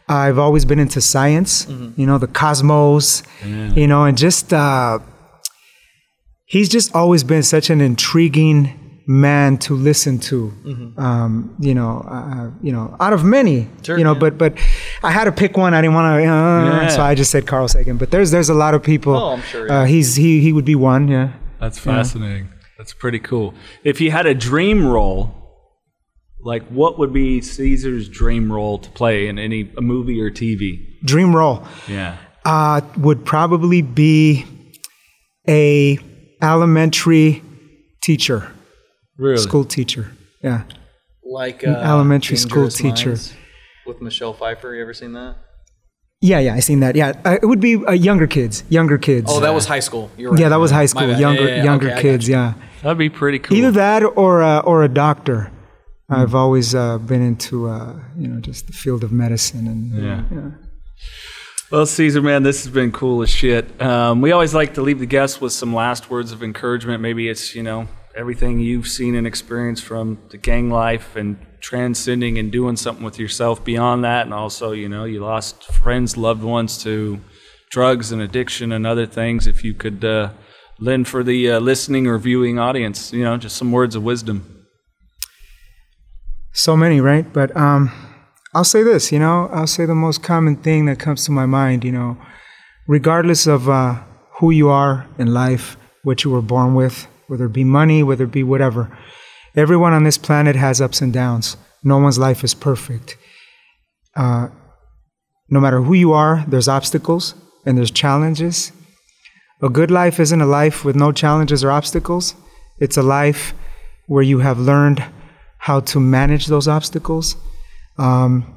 I've always been into science, you know, the cosmos, you know, and just uh, he's just always been such an intriguing man to listen to. Um, you know, uh, you know, out of many, Sure, you know, yeah. but but I had to pick one. I didn't want to, uh, Yeah. so I just said Carl Sagan. But there's there's a lot of people. Oh, I'm sure, Uh, he's he he would be one. Yeah. That's fascinating. That's pretty cool. If you had a dream role, like what would be Cesar's dream role to play in any a movie or TV? Dream role Yeah. uh, would probably be a elementary teacher, Really? school teacher. Yeah. Like uh, elementary school Dangerous teacher. With Michelle Pfeiffer. You ever seen that? Yeah, yeah, I seen that. Yeah, uh, it would be uh, younger kids, younger kids. Oh, that was high school. You're right. yeah, that was high school, younger Yeah, yeah, yeah. younger Okay, kids. you. Yeah, That'd be pretty cool. either that or uh, or a doctor. I've always uh, been into uh, you know just the field of medicine and Yeah. Well, Cesar, man, this has been cool as shit. Um, we always like to leave the guests with some last words of encouragement. Maybe it's, you know, everything you've seen and experienced from the gang life and transcending and doing something with yourself beyond that. And also, you know, you lost friends, loved ones to drugs and addiction and other things. If you could uh, lend for the uh, listening or viewing audience, you know, just some words of wisdom. so many, right? But um, I'll say this, you know, I'll say the most common thing that comes to my mind, you know, regardless of uh, who you are in life, what you were born with, whether it be money, whether it be whatever, everyone on this planet has ups and downs. No one's life is perfect. Uh, no matter who you are, there's obstacles and there's challenges. A good life isn't a life with no challenges or obstacles. It's a life where you have learned how to manage those obstacles. Um,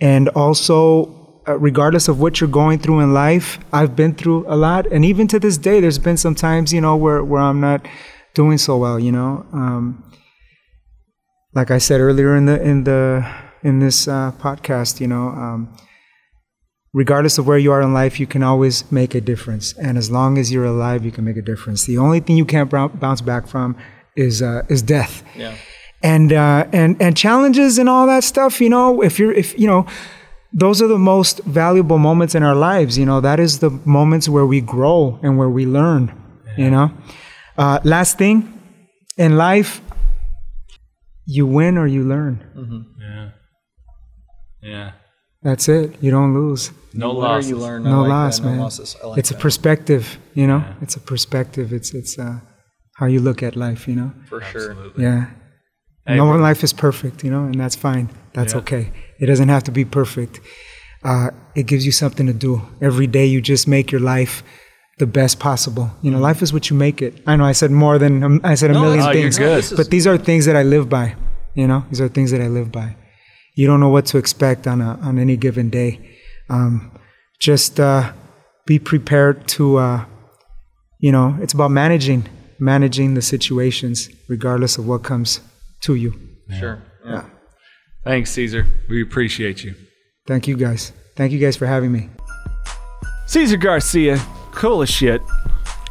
and also, uh, regardless of what you're going through in life, I've been through a lot. And even to this day, there's been some times, you know, where, where I'm not doing so well, you know. Um, like I said earlier in the in the in this uh, podcast, you know, um, regardless of where you are in life, you can always make a difference. And as long as you're alive, you can make a difference. The only thing you can't bounce back from is uh, is death. Yeah. And uh, and and challenges and all that stuff. You know, if you're if you know. Those are the most valuable moments in our lives. You know, that is the moments where we grow and where we learn. You know, uh, last thing in life, you win or you learn. Yeah. Yeah. That's it. You don't lose. No You losses. You learn. I no like that. loss, No man. losses. I like it's that. a perspective, you know. It's a perspective. It's it's uh, how you look at life, you know. for sure. Yeah. Hey, no bro. one life is perfect, you know, and that's fine. That's Yeah. okay. It doesn't have to be perfect. Uh, it gives you something to do every day. You just make your life the best possible. You know, life is what you make it. I know I said more than um, I said a No, million oh, you're things, good. But these are things that I live by. You know, these are things that I live by. You don't know what to expect on a on any given day. Um, just uh, be prepared to. Uh, you know, it's about managing managing the situations, regardless of what comes to you. Sure. Yeah. Thanks, Cesar. We appreciate you. Thank you guys. Thank you guys for having me. Cesar Garcia, cool as shit.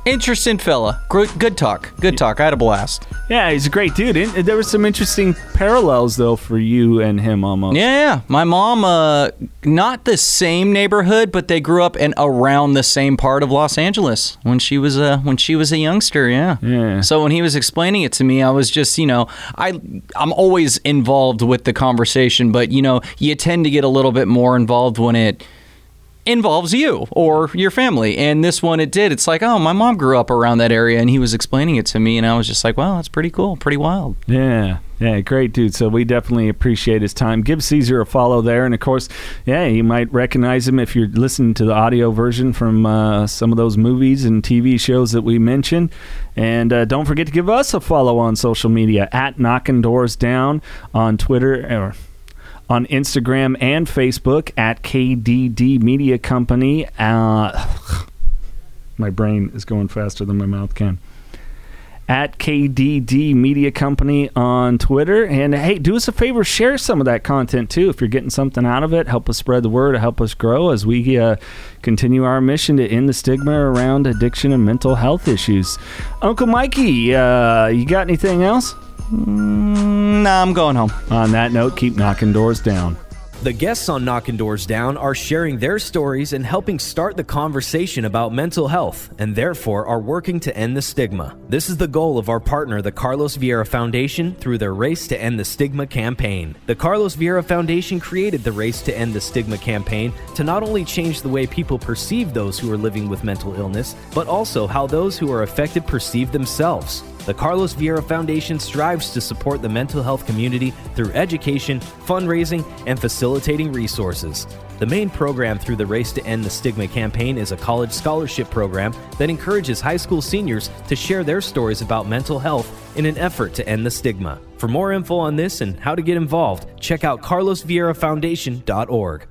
Interesting fella. Good, good talk. Good talk. I had a blast. Yeah, he's a great dude. And there were some interesting parallels though for you and him almost. Yeah, yeah. My mom, uh, not the same neighborhood, but they grew up in around the same part of Los Angeles when she was a when she was a youngster. Yeah. Yeah. So when he was explaining it to me, I was just, you know, I I'm always involved with the conversation, but you know, you tend to get a little bit more involved when it involves you or your family. And this one it did. It's like, oh, my mom grew up around that area and he was explaining it to me and I was just like, wow, that's pretty cool, pretty wild. Yeah. Yeah, great dude. So we definitely appreciate his time. Give Cesar a follow there, and of course, yeah, you might recognize him if you're listening to the audio version from uh, some of those movies and TV shows that we mentioned. And uh, don't forget to give us a follow on social media at Knocking Doors Down on Twitter or on Instagram and Facebook at KDD Media Company. Uh, my brain is going faster than my mouth can at KDD Media Company on Twitter. And hey, do us a favor, share some of that content too. If you're getting something out of it, help us spread the word, help us grow as we uh, continue our mission to end the stigma around addiction and mental health issues. Uncle Mikey, uh, you got anything else? Mm, nah, I'm going home. On that note, keep knocking doors down. The guests on Knocking Doors Down are sharing their stories and helping start the conversation about mental health, and therefore are working to end the stigma. This is the goal of our partner, the Carlos Vieira Foundation, through their Race to End the Stigma campaign. The Carlos Vieira Foundation created the Race to End the Stigma campaign to not only change the way people perceive those who are living with mental illness, but also how those who are affected perceive themselves. The Carlos Vieira Foundation strives to support the mental health community through education, fundraising, and facilitating resources. The main program through the Race to End the Stigma campaign is a college scholarship program that encourages high school seniors to share their stories about mental health in an effort to end the stigma. For more info on this and how to get involved, check out carlosvieirafoundation.org.